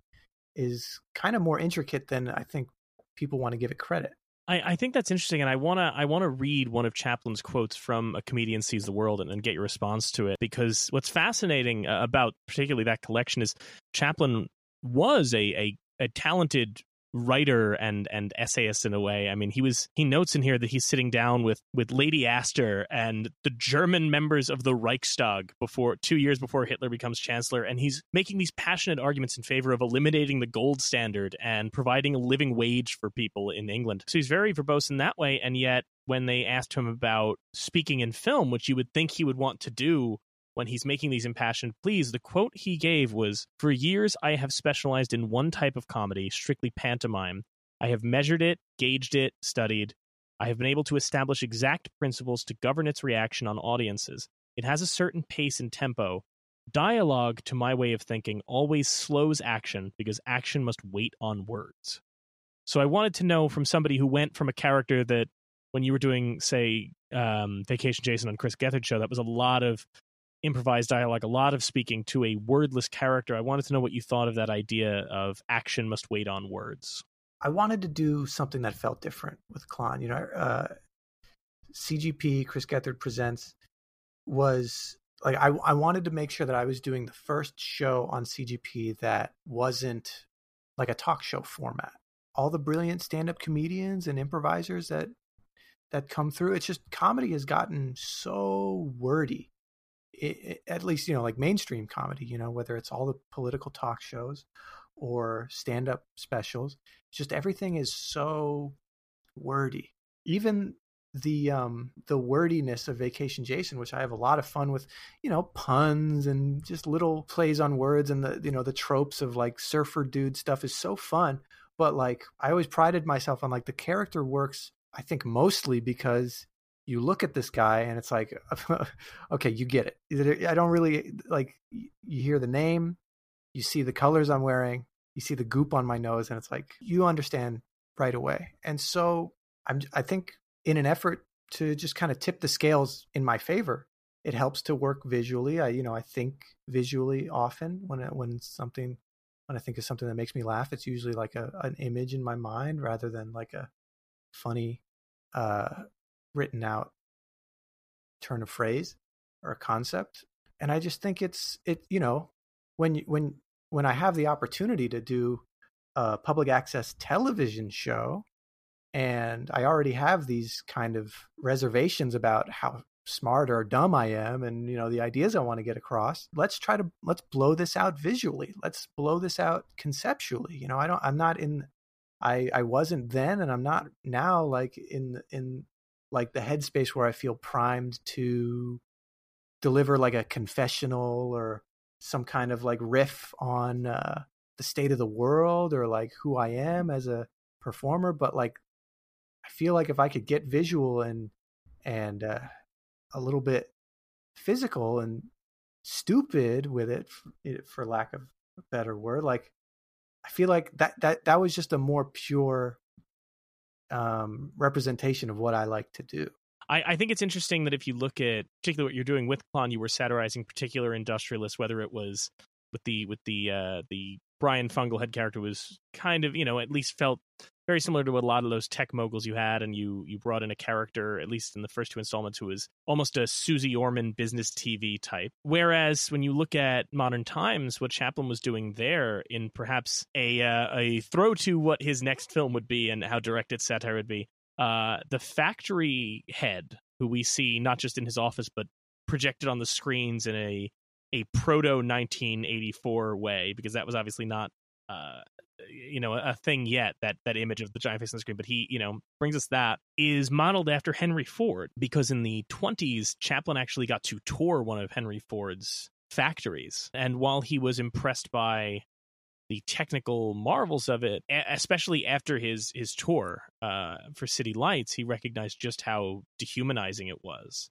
is kind of more intricate than I think people want to give it credit. I, I think that's interesting, and I wanna I wanna read one of Chaplin's quotes from A Comedian Sees the World and, and get your response to it because what's fascinating uh, about particularly that collection is Chaplin was a, a a talented writer and and essayist in a way. I mean, he was he notes in here that he's sitting down with with Lady Astor and the German members of the Reichstag before 2 years before Hitler becomes chancellor and he's making these passionate arguments in favor of eliminating the gold standard and providing a living wage for people in England. So he's very verbose in that way and yet when they asked him about speaking in film, which you would think he would want to do, when he's making these impassioned pleas, the quote he gave was For years, I have specialized in one type of comedy, strictly pantomime. I have measured it, gauged it, studied. I have been able to establish exact principles to govern its reaction on audiences. It has a certain pace and tempo. Dialogue, to my way of thinking, always slows action because action must wait on words. So I wanted to know from somebody who went from a character that when you were doing, say, um, Vacation Jason on Chris Gethard show, that was a lot of improvised dialogue, a lot of speaking to a wordless character. I wanted to know what you thought of that idea of action must wait on words. I wanted to do something that felt different with Klon. You know, uh, CGP Chris Gethard presents was like I I wanted to make sure that I was doing the first show on CGP that wasn't like a talk show format. All the brilliant stand-up comedians and improvisers that that come through, it's just comedy has gotten so wordy it, at least you know like mainstream comedy you know whether it's all the political talk shows or stand-up specials just everything is so wordy. Even the um the wordiness of vacation jason which i have a lot of fun with you know puns and just little plays on words and the you know the tropes of like surfer dude stuff is so fun. But like i always prided myself on like the character works i think mostly because you look at this guy and it's like okay you get it. I don't really like you hear the name you see the colors i'm wearing you see the goop on my nose and it's like you understand right away. And so i'm i think in an effort to just kind of tip the scales in my favor it helps to work visually. I you know i think visually often when when something when i think of something that makes me laugh it's usually like a an image in my mind rather than like a funny uh written out turn of phrase or a concept and i just think it's it you know when when when i have the opportunity to do a public access television show and i already have these kind of reservations about how smart or dumb i am and you know the ideas i want to get across let's try to let's blow this out visually. Let's blow this out conceptually you know i don't i'm not in i i wasn't then and i'm not now like in in like the headspace where I feel primed to deliver like a confessional or some kind of like riff on uh, the state of the world or like who I am as a performer. But like, I feel like if I could get visual and and uh, a little bit physical and stupid with it, for, lack of a better word, like I feel like that that that was just a more pure um, representation of what I like to do. I, I, think it's interesting that if you look at particularly what you're doing with C.L.O.N., you were satirizing particular industrialists, whether it was with the with the uh, the Brian Fungalhead character was kind of you know at least felt very similar to what a lot of those tech moguls you had, and you you brought in a character, at least in the first two installments, who was almost a Susie Orman business TV type. Whereas when you look at modern times, what Chaplin was doing there, in perhaps a uh, a throw to what his next film would be and how direct its satire would be, uh, the factory head who we see not just in his office but projected on the screens in a a proto 1984 way because that was obviously not uh, you know a thing yet that that image of the giant face on the screen but he you know brings us that is modeled after henry ford because in the 20s chaplin actually got to tour one of henry ford's factories. And while he was impressed by the technical marvels of it especially after his his tour uh, for city lights he recognized just how dehumanizing it was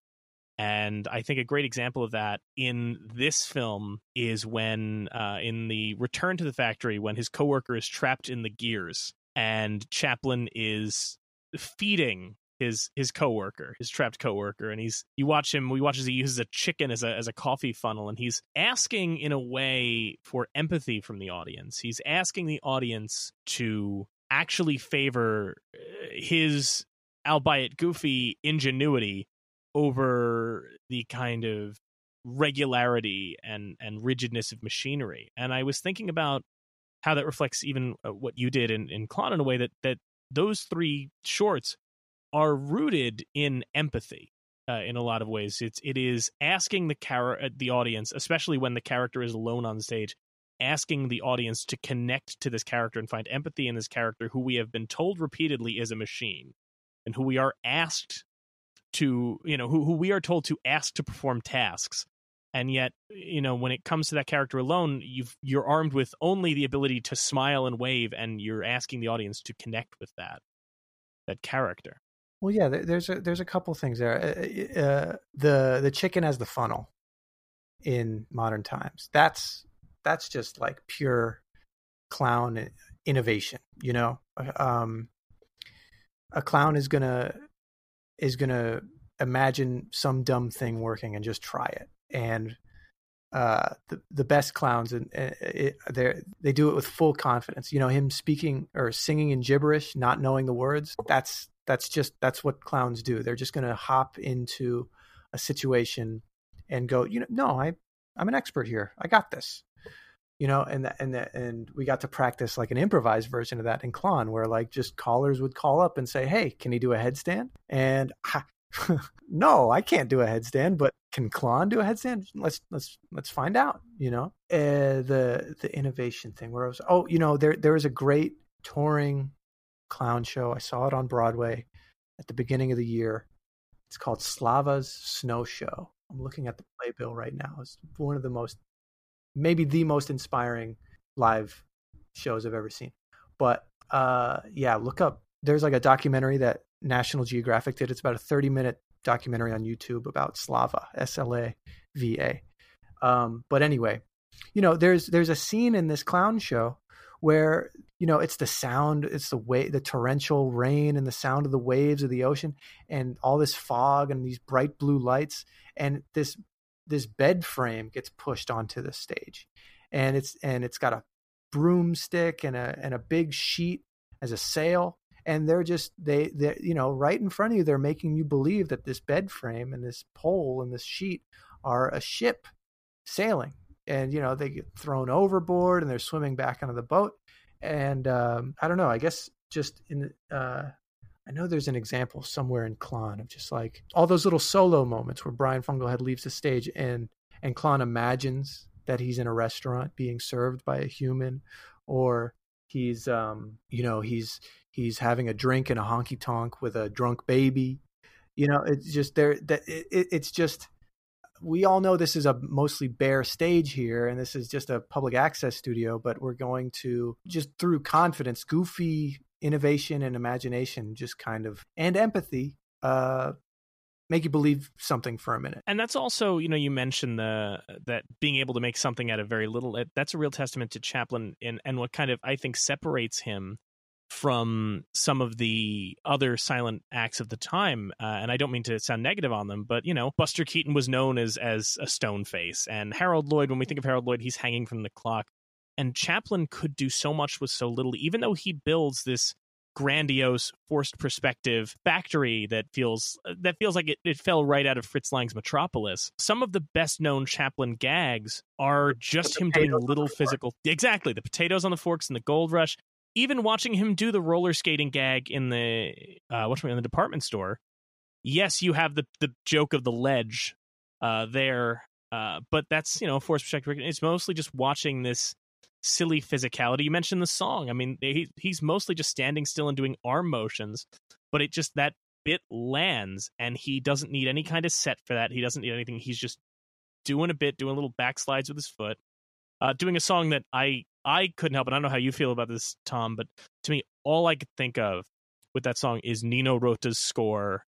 and I think a great example of that in this film is when, uh, in the Return to the Factory, when his coworker is trapped in the gears and Chaplin is feeding his his coworker, his trapped coworker, and he's you watch him. We watch as he uses a chicken as a as a coffee funnel, and he's asking in a way for empathy from the audience. He's asking the audience to actually favor uh, his albeit goofy ingenuity over the kind of regularity and and rigidness of machinery. And I was thinking about how that reflects even uh, what you did in in C.L.O.N. in a way that that those three shorts are rooted in empathy. Uh, in a lot of ways, it's it is asking the char- uh, the audience, especially when the character is alone on stage, asking the audience to connect to this character and find empathy in this character, who we have been told repeatedly is a machine, and who we are asked to you know who, who we are told to ask to perform tasks. And yet you know when it comes to that character alone you've you're armed with only the ability to smile and wave and you're asking the audience to connect with that that character. Well yeah there's a there's a couple things there. Uh, uh, uh, the the chicken as the funnel in modern times. That's that's just like pure clown innovation you know? Um a clown is gonna is going to imagine some dumb thing working and just try it. And uh, the the best clowns and they they do it with full confidence. You know, him speaking or singing in gibberish, not knowing the words. That's that's just that's what clowns do. They're just going to hop into a situation and go, you know, no, I I'm an expert here. I got this you know, and and and we got to practice like an improvised version of that in C.L.O.N., where like just callers would call up and say, "Hey, can you do a headstand?" And no, I can't do a headstand, but can C.L.O.N. do a headstand? Let's let's let's find out. You know, uh, the the innovation thing. Where I was, oh, you know, there there is a great touring clown show. I saw it on Broadway at the beginning of the year. It's called Slava's Snow Show. I'm looking at the playbill right now. It's one of the most, maybe the most inspiring live shows I've ever seen. But uh, yeah, look up. There's like a documentary that National Geographic did. It's about a 30 minute documentary on YouTube about Slava, S L A V A. Um, but anyway, you know, there's there's a scene in this clown show where you know it's the sound, it's the way the torrential rain and the sound of the waves of the ocean, and all this fog and these bright blue lights, and this this bed frame gets pushed onto the stage, and it's and it's got a broomstick and a and a big sheet as a sail. And they're just they they you know right in front of you they're making you believe that this bed frame and this pole and this sheet are a ship sailing. And you know they get thrown overboard and they're swimming back onto the boat. And um, i don't know i guess just in uh, i know there's an example somewhere in C.L.O.N. of just like all those little solo moments where brian fungelhead leaves the stage and and C.L.O.N. imagines that he's in a restaurant being served by a human or he's um you know he's he's having a drink in a honky tonk with a drunk baby. You know, it's just there that it, it's just we all know this is a mostly bare stage here and this is just a public access studio, but we're going to just through confidence, goofy innovation and imagination, just kind of and empathy, uh, make you believe something for a minute. And that's also, you know, you mentioned the that being able to make something out of very little. That's a real testament to Chaplin and and what kind of I think separates him from some of the other silent acts of the time uh, and i don't mean to sound negative on them but you know buster keaton was known as as a stone face and harold lloyd when we think of harold lloyd he's hanging from the clock and chaplin could do so much with so little even though he builds this grandiose forced perspective factory that feels that feels like it, it fell right out of fritz lang's metropolis some of the best known chaplin gags are just him doing little physical exactly the potatoes on the forks and the gold rush even watching him do the roller skating gag in the uh, what's in the department store. Yes, you have the the joke of the ledge uh, there, uh, but that's you know force perspective. It's mostly just watching this silly physicality. You mentioned the song. I mean, he he's mostly just standing still and doing arm motions, but it just that bit lands, and he doesn't need any kind of set for that. He doesn't need anything. He's just doing a bit, doing little backslides with his foot, uh, doing a song that I I couldn't help it. I don't know how you feel about this, Tom, but to me, all I could think of with that song is Nino Rota's score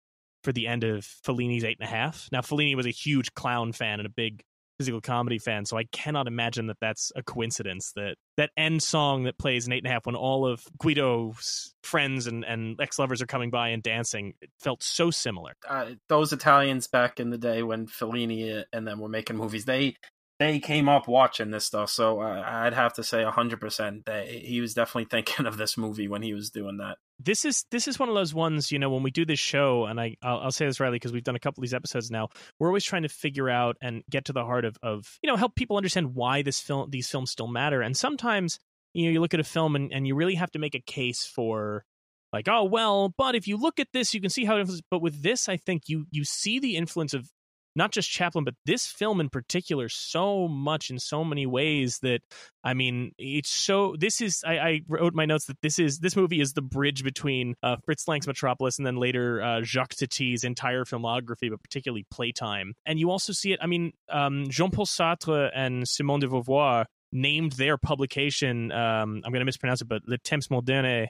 for the end of Fellini's Eight and a Half. Now, Fellini was a huge clown fan and a big physical comedy fan, so I cannot imagine that that's a coincidence that that end song that plays in Eight and a Half when all of Guido's friends and, and ex lovers are coming by and dancing felt so similar. Uh, those Italians back in the day when Fellini and them were making movies, they they came up watching this stuff, so uh, I'd have to say hundred percent that he was definitely thinking of this movie when he was doing that. This is this is one of those ones, you know, when we do this show, and I I'll, I'll say this Riley because we've done a couple of these episodes now. We're always trying to figure out and get to the heart of of you know help people understand why this film these films still matter, and sometimes you know you look at a film and, and you really have to make a case for like oh well but if you look at this you can see how it but with this i think you you see the influence of not just Chaplin, but this film in particular, so much in so many ways that I mean, it's so. This is I, I wrote my notes that this is this movie is the bridge between uh, Fritz Lang's Metropolis and then later uh, Jacques Tati's entire filmography, but particularly Playtime. And you also see it. I mean, um, Jean Paul Sartre and Simone de Beauvoir named their publication. Um, I'm going to mispronounce it, but Le Temps Moderne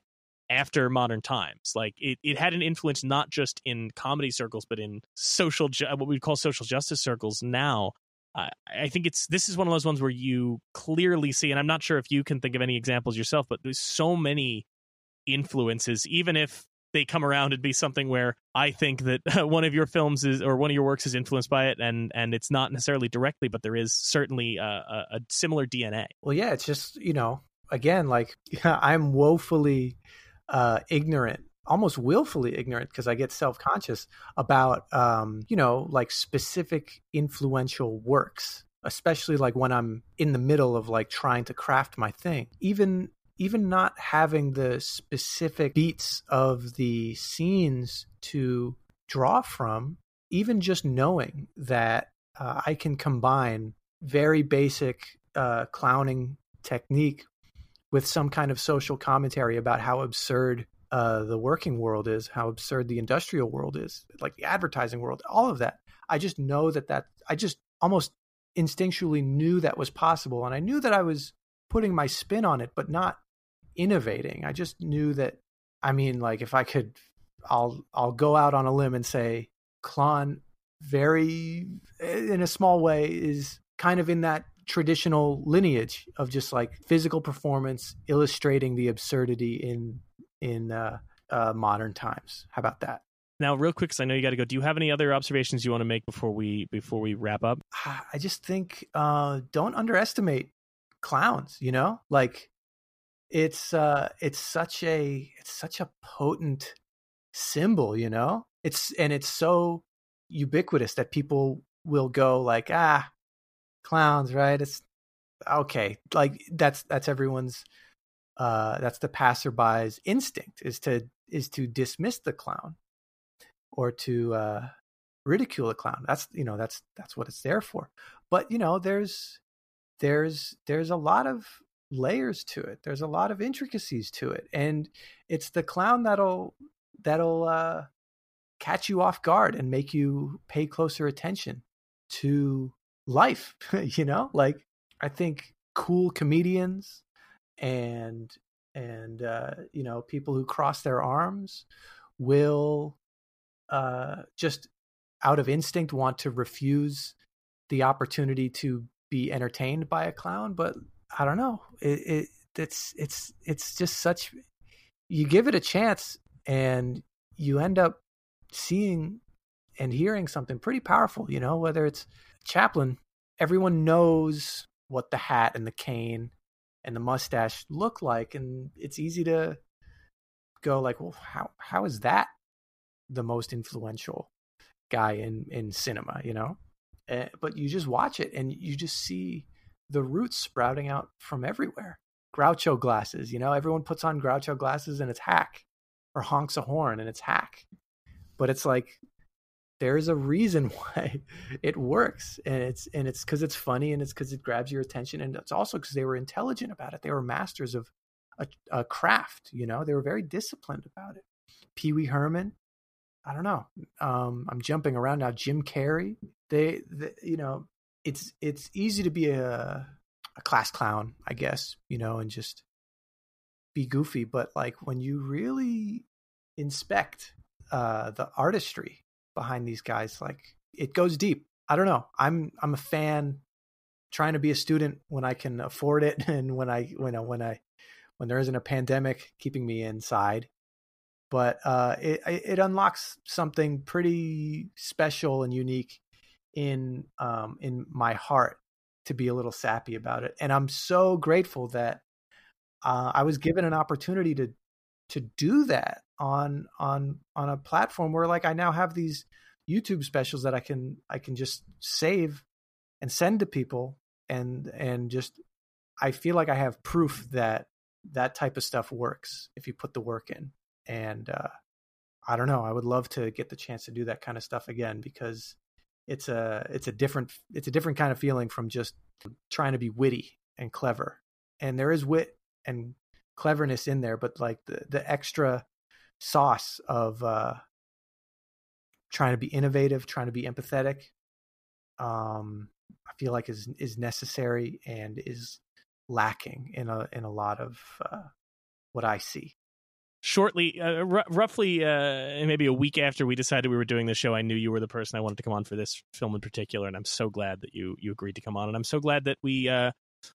after modern times. Like it, it had an influence not just in comedy circles, but in social, ju- what we call social justice circles now. I think it's this is one of those ones where you clearly see, and I'm not sure if you can think of any examples yourself, but there's so many influences, even if they come around and be something where I think that one of your films is or one of your works is influenced by it, and and it's not necessarily directly, but there is certainly a, a, a similar DNA. Well, yeah, it's just you know, again, like I'm woefully uh, ignorant almost willfully ignorant because I get self conscious about, um, you know, like specific influential works, especially like when I'm in the middle of like trying to craft my thing. Even even not having the specific beats of the scenes to draw from, even just knowing that uh, I can combine very basic uh, clowning technique with some kind of social commentary about how absurd uh, the working world is, how absurd the industrial world is, like the advertising world, all of that. I just know that that I just almost instinctually knew that was possible, and I knew that I was putting my spin on it, but not innovating. I just knew that. I mean, like if I could, I'll I'll go out on a limb and say, C.L.O.N., very in a small way, is kind of in that traditional lineage of just like physical performance illustrating the absurdity in in uh, uh, modern times. How about that? Now, real quick, because I know you got to go. Do you have any other observations you want to make before we before we wrap up? I just think uh, don't underestimate clowns. You know, like it's uh, it's such a it's such a potent symbol. You know, it's and it's so ubiquitous that people will go like ah clowns right? It's okay like that's that's everyone's uh that's the passerby's instinct is to is to dismiss the clown or to uh ridicule the clown. That's you know that's that's what it's there for. But you know there's there's there's a lot of layers to it. There's a lot of intricacies to it. And it's the clown that'll that'll uh catch you off guard and make you pay closer attention to life you know? Like i think cool comedians and and uh you know people who cross their arms will uh just out of instinct want to refuse the opportunity to be entertained by a clown but i don't know. It, it it's it's it's just such you give it a chance and you end up seeing and hearing something pretty powerful you know whether it's Chaplin, everyone knows what the hat and the cane and the mustache look like, and it's easy to go like, well, how how is that the most influential guy in in cinema? You know, uh, but you just watch it and you just see the roots sprouting out from everywhere. Groucho glasses, you know, everyone puts on Groucho glasses and it's hack, or honks a horn and it's hack. But it's like there's a reason why it works and it's and it's because it's funny and it's because it grabs your attention and it's also because they were intelligent about it. They were masters of a, a, craft you know? They were very disciplined about it. Pee-wee herman i don't know. Um, i'm jumping around now. Jim carrey they, they, you know it's it's easy to be a a class clown i guess you know and just be goofy but like when you really inspect uh, the artistry behind these guys. Like it goes deep. I don't know. I'm I'm a fan trying to be a student when I can afford it and when I when I when I when there isn't a pandemic keeping me inside. But uh, it it unlocks something pretty special and unique in um, in my heart to be a little sappy about it, and I'm so grateful that uh, I was given an opportunity to to do that on on on a platform where like I now have these YouTube specials that I can I can just save and send to people and and just I feel like I have proof that that type of stuff works if you put the work in. And uh I don't know I would love to get the chance to do that kind of stuff again because it's a it's a different it's a different kind of feeling from just trying to be witty and clever. And there is wit and cleverness in there but like the the extra sauce of uh, trying to be innovative, trying to be empathetic. Um, I feel like is is necessary and is lacking in a in a lot of uh, what I see. Shortly, uh, r- roughly, uh, maybe a week after we decided we were doing the show, I knew you were the person I wanted to come on for this film in particular, and I'm so glad that you you agreed to come on, and I'm so glad that we uh,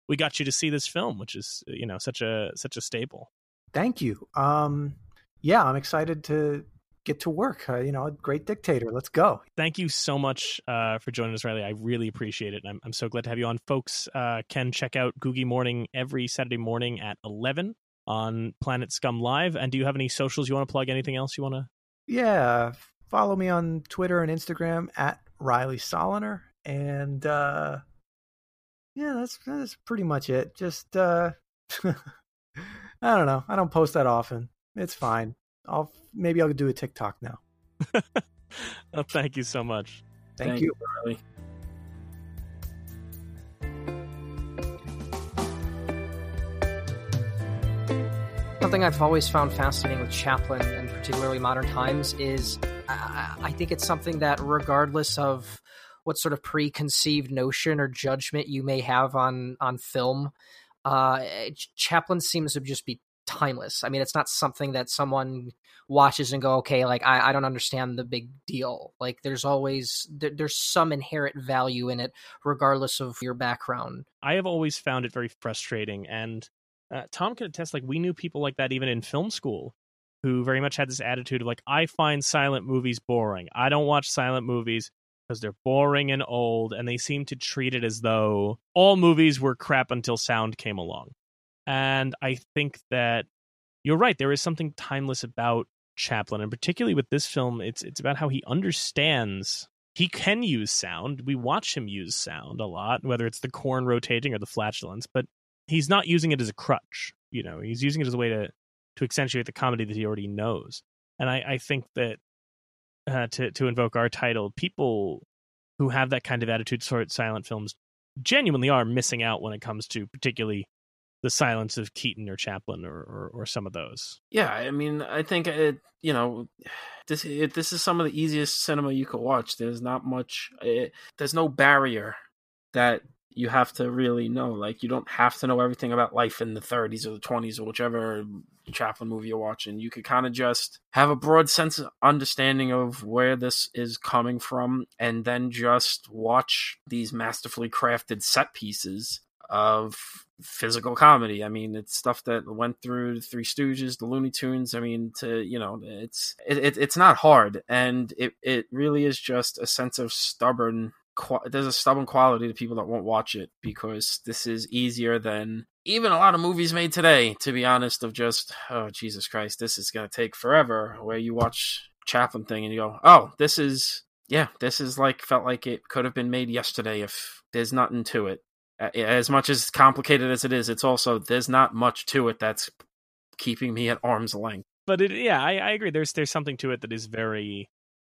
we got you to see this film, which is you know such a such a staple. Thank you. Um, yeah, I'm excited to get to work. Uh, you know, a great dictator. Let's go. Thank you so much uh, for joining us, Riley. I really appreciate it. I'm, I'm so glad to have you on. Folks uh, can check out Googy Morning every Saturday morning at 11 on Planet Scum Live. And do you have any socials you want to plug? Anything else you want to? Yeah. Follow me on Twitter and Instagram at Riley Soloner. And uh, yeah, that's, that's pretty much it. Just, uh, I don't know. I don't post that often. It's fine. I'll maybe I'll do a TikTok now. well, thank you so much. Thank, thank you, Riley. Something I've always found fascinating with Chaplin and particularly modern times is I, think it's something that, regardless of what sort of preconceived notion or judgment you may have on on film, uh, Chaplin seems to just be timeless. I mean, it's not something that someone watches and go, okay, like I, I don't understand the big deal. Like there's always there, there's some inherent value in it, regardless of your background. I have always found it very frustrating, and uh, Tom can attest. Like we knew people like that even in film school, who very much had this attitude of like, I find silent movies boring. I don't watch silent movies because they're boring and old, and they seem to treat it as though all movies were crap until sound came along. And I think that you're right. There is something timeless about Chaplin, and particularly with this film, it's it's about how he understands he can use sound. We watch him use sound a lot, whether it's the corn rotating or the flatulence, but he's not using it as a crutch. You know, he's using it as a way to to accentuate the comedy that he already knows. And I, I think that uh, to to invoke our title, people who have that kind of attitude toward silent films genuinely are missing out when it comes to particularly the silence of Keaton or Chaplin or, or, or some of those. Yeah, I mean, I think it. You know, this it, this is some of the easiest cinema you could watch. There's not much. It, there's no barrier that you have to really know. Like, you don't have to know everything about life in the 30s or the 20s or whichever Chaplin movie you're watching. You could kind of just have a broad sense of understanding of where this is coming from, and then just watch these masterfully crafted set pieces of physical comedy. I mean, it's stuff that went through the Three Stooges, the Looney Tunes. I mean, to you know, it's it, it it's not hard, and it it really is just a sense of stubborn. There's a stubborn quality to people that won't watch it because this is easier than even a lot of movies made today. To be honest, of just oh Jesus Christ, this is gonna take forever. Where you watch Chaplin thing and you go, oh, this is yeah, this is like felt like it could have been made yesterday if there's nothing to it as much as complicated as it is, it's also there's not much to it that's keeping me at arm's length. But it, yeah, I, I agree. There's there's something to it that is very,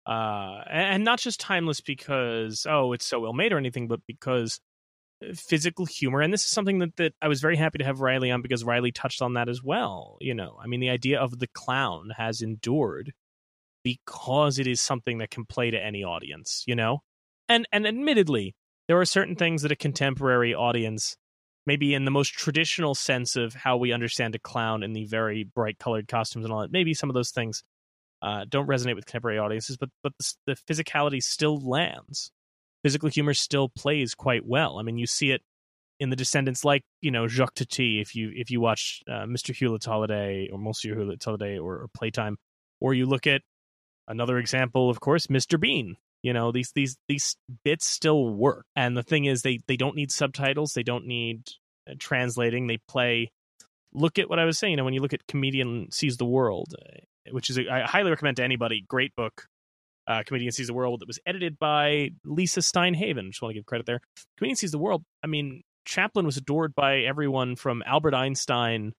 uh, and not just timeless because oh it's so well made or anything, but because uh, physical humor. And this is something that that I was very happy to have Riley on because Riley touched on that as well. You know, I mean, the idea of the clown has endured because it is something that can play to any audience. You know, and and admittedly there are certain things that a contemporary audience maybe in the most traditional sense of how we understand a clown in the very bright colored costumes and all that maybe some of those things uh, don't resonate with contemporary audiences but but the, the, physicality still lands. Physical humor still plays quite well. I mean you see it in the descendants like you know jacques tati if you if you watch uh, mr Hulot's holiday or monsieur Hulot's holiday or, or playtime or you look at another example of course mr bean you know these these these bits still work. And the thing is they they don't need subtitles. They don't need uh, translating. They play look at what i was saying you know when you look at comedian sees the world uh, which is a, I highly recommend to anybody. Great book uh, comedian sees the world. That was edited by Lisa Stein Haven. Just want to give credit there. Comedian sees the world i mean chaplin was adored by everyone from albert einstein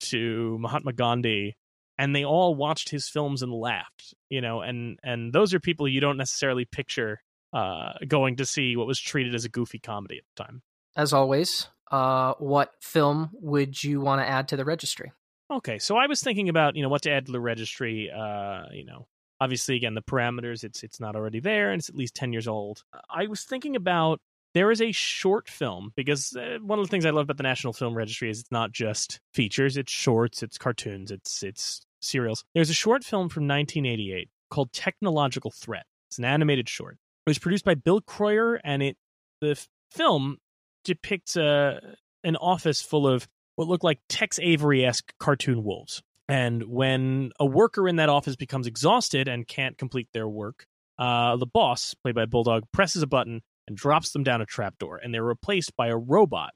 to mahatma gandhi and they all watched his films and laughed you know and and those are people you don't necessarily picture uh going to see what was treated as a goofy comedy at the time. As always uh what film would you want to add to the registry? Okay so i was thinking about you know what to add to the registry uh you know obviously again the parameters it's it's not already there and it's at least 10 years old. I was thinking about there is a short film because uh, one of the things I love about the National Film Registry is it's not just features, it's shorts, it's cartoons, it's it's serials. There's a short film from 1988 called Technological Threat. It's an animated short. It was produced by Bill Kroyer, and it the film depicts a uh, an office full of what look like Tex Avery esque cartoon wolves. And when a worker in that office becomes exhausted and can't complete their work, uh, the boss, played by Bulldog, presses a button and drops them down a trapdoor, and they're replaced by a robot.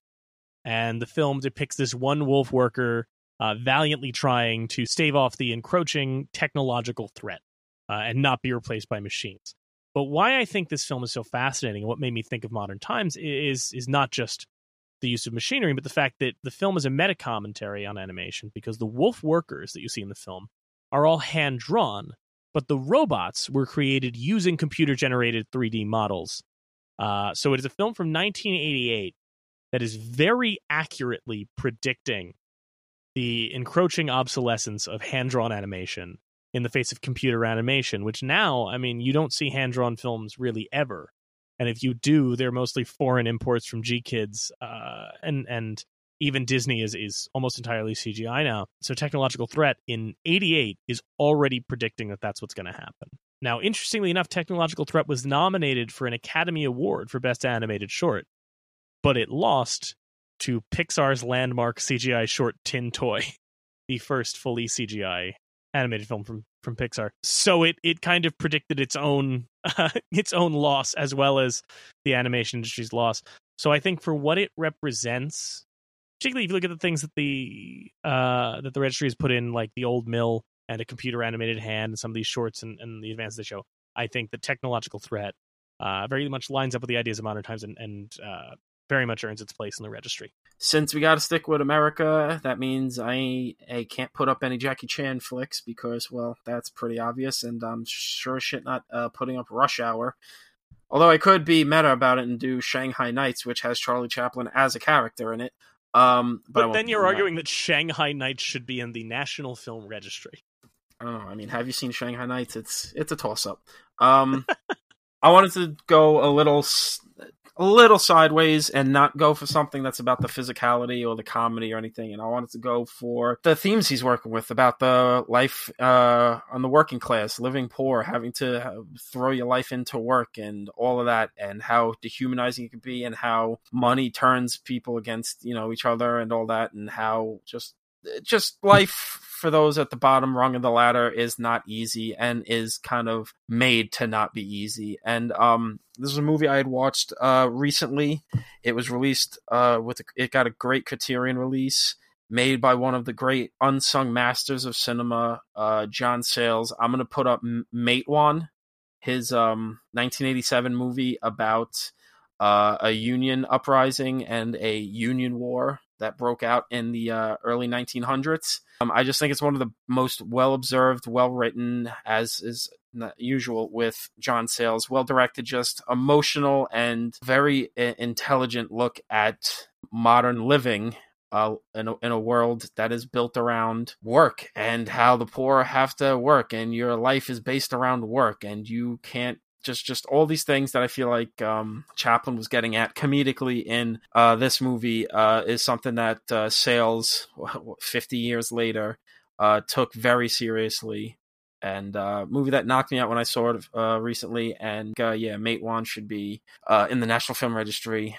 And the film depicts this one wolf worker uh, valiantly trying to stave off the encroaching technological threat uh, and not be replaced by machines. But why I think this film is so fascinating and what made me think of modern times is is not just the use of machinery, but the fact that the film is a meta commentary on animation because the wolf workers that you see in the film are all hand drawn, but the robots were created using computer generated 3D models. Uh, so it is a film from 1988 that is very accurately predicting the encroaching obsolescence of hand drawn animation in the face of computer animation, which now, I mean, you don't see hand drawn films really ever. And if you do, they're mostly foreign imports from GKIDS, uh, and and even Disney is is almost entirely CGI now. So technological threat in '88 is already predicting that that's what's going to happen. Now, interestingly enough, Technological Threat was nominated for an Academy Award for Best Animated Short, but it lost to Pixar's landmark CGI short Tin Toy, the first fully CGI animated film from from Pixar. So it it kind of predicted its own uh, its own loss as well as the animation industry's loss. So I think for what it represents, particularly if you look at the things that the uh, that the registry has put in, like the old mill and a computer animated hand and some of these shorts and, and the advances they show, I think the technological threat uh, very much lines up with the ideas of modern times and, and uh, very much earns its place in the registry. Since we got to stick with America, that means I I can't put up any Jackie Chan flicks because well that's pretty obvious, and I'm sure shit not uh, putting up Rush Hour. Although I could be meta about it and do Shanghai Nights, which has Charlie Chaplin as a character in it. Um, but, but then you're arguing that. that Shanghai Nights should be in the National Film Registry. I don't know. I mean, have you seen Shanghai Nights? It's it's a toss up. Um, I wanted to go a little a little sideways and not go for something that's about the physicality or the comedy or anything. And I wanted to go for the themes he's working with about the life uh, on the working class, living poor, having to throw your life into work and all of that, and how dehumanizing it can be, and how money turns people against you know each other and all that, and how just just life for those at the bottom rung of the ladder is not easy and is kind of made to not be easy. And um, this is a movie I had watched uh, recently. It was released uh, with a, it got a great Criterion release made by one of the great unsung masters of cinema, uh, John Sayles. I'm gonna put up Matewan, his um, 1987 movie about uh, a union uprising and a union war that broke out in the uh, early 1900s. Um, I just think it's one of the most well observed, well written, as is usual with John Sayles, well directed, just emotional and very uh, intelligent look at modern living. Uh, in, a, in a world that is built around work and how the poor have to work and your life is based around work and you can't just just all these things that I feel like um, Chaplin was getting at comedically in uh, this movie uh, is something that uh, Sayles, fifty years later, uh, took very seriously. And uh, movie that knocked me out when I saw it uh, recently, and yeah, Mate Matewan should be in the National Film Registry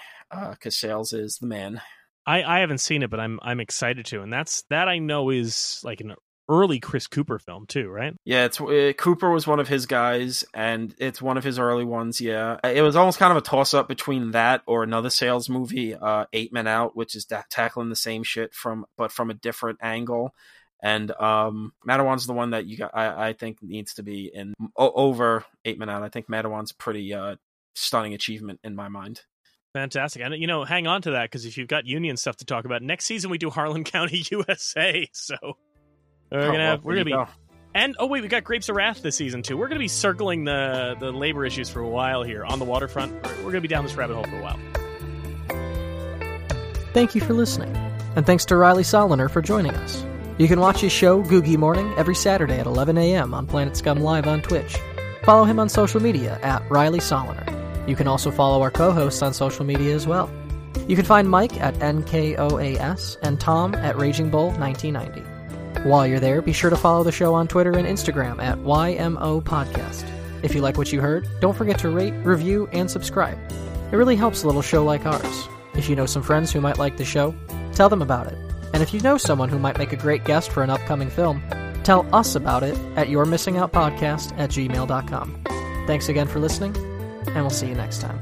because Sayles is the man. I, I haven't seen it, but I'm I'm excited to, and that's that I know is like an early Chris Cooper film too, right? Yeah, it's uh, Cooper was one of his guys, and it's one of his early ones. Yeah, it was almost kind of a toss up between that or another Sayles movie, uh, Eight Men Out, which is da- tackling the same shit from but from a different angle. And um, Matewan's the one that you got. I, I think needs to be in o- over Eight Men Out. I think Matewan's pretty uh, stunning achievement in my mind. Fantastic. And, you know, hang on to that because if you've got union stuff to talk about, next season we do Harlan County, USA. So we're oh, gonna have, we're gonna be go. and oh wait, we got Grapes of Wrath this season too. We're gonna be circling the the labor issues for a while here on the waterfront. We're, we're gonna be down this rabbit hole for a while. Thank you for listening, and thanks to Riley Soloner for joining us. You can watch his show Googy Morning every Saturday at 11 a.m. on Planet Scum Live on Twitch. Follow him on social media at Riley Soloner. You can also follow our co-hosts on social media as well. You can find Mike at NKOAS and Tom at Raging Bull 1990. While you're there, be sure to follow the show on Twitter and Instagram at YMO Podcast. If you like what you heard, don't forget to rate, review, and subscribe. It really helps a little show like ours. If you know some friends who might like the show, tell them about it. And if you know someone who might make a great guest for an upcoming film, tell us about it at yourmissingoutpodcast at gmail.com. Thanks again for listening, and we'll see you next time.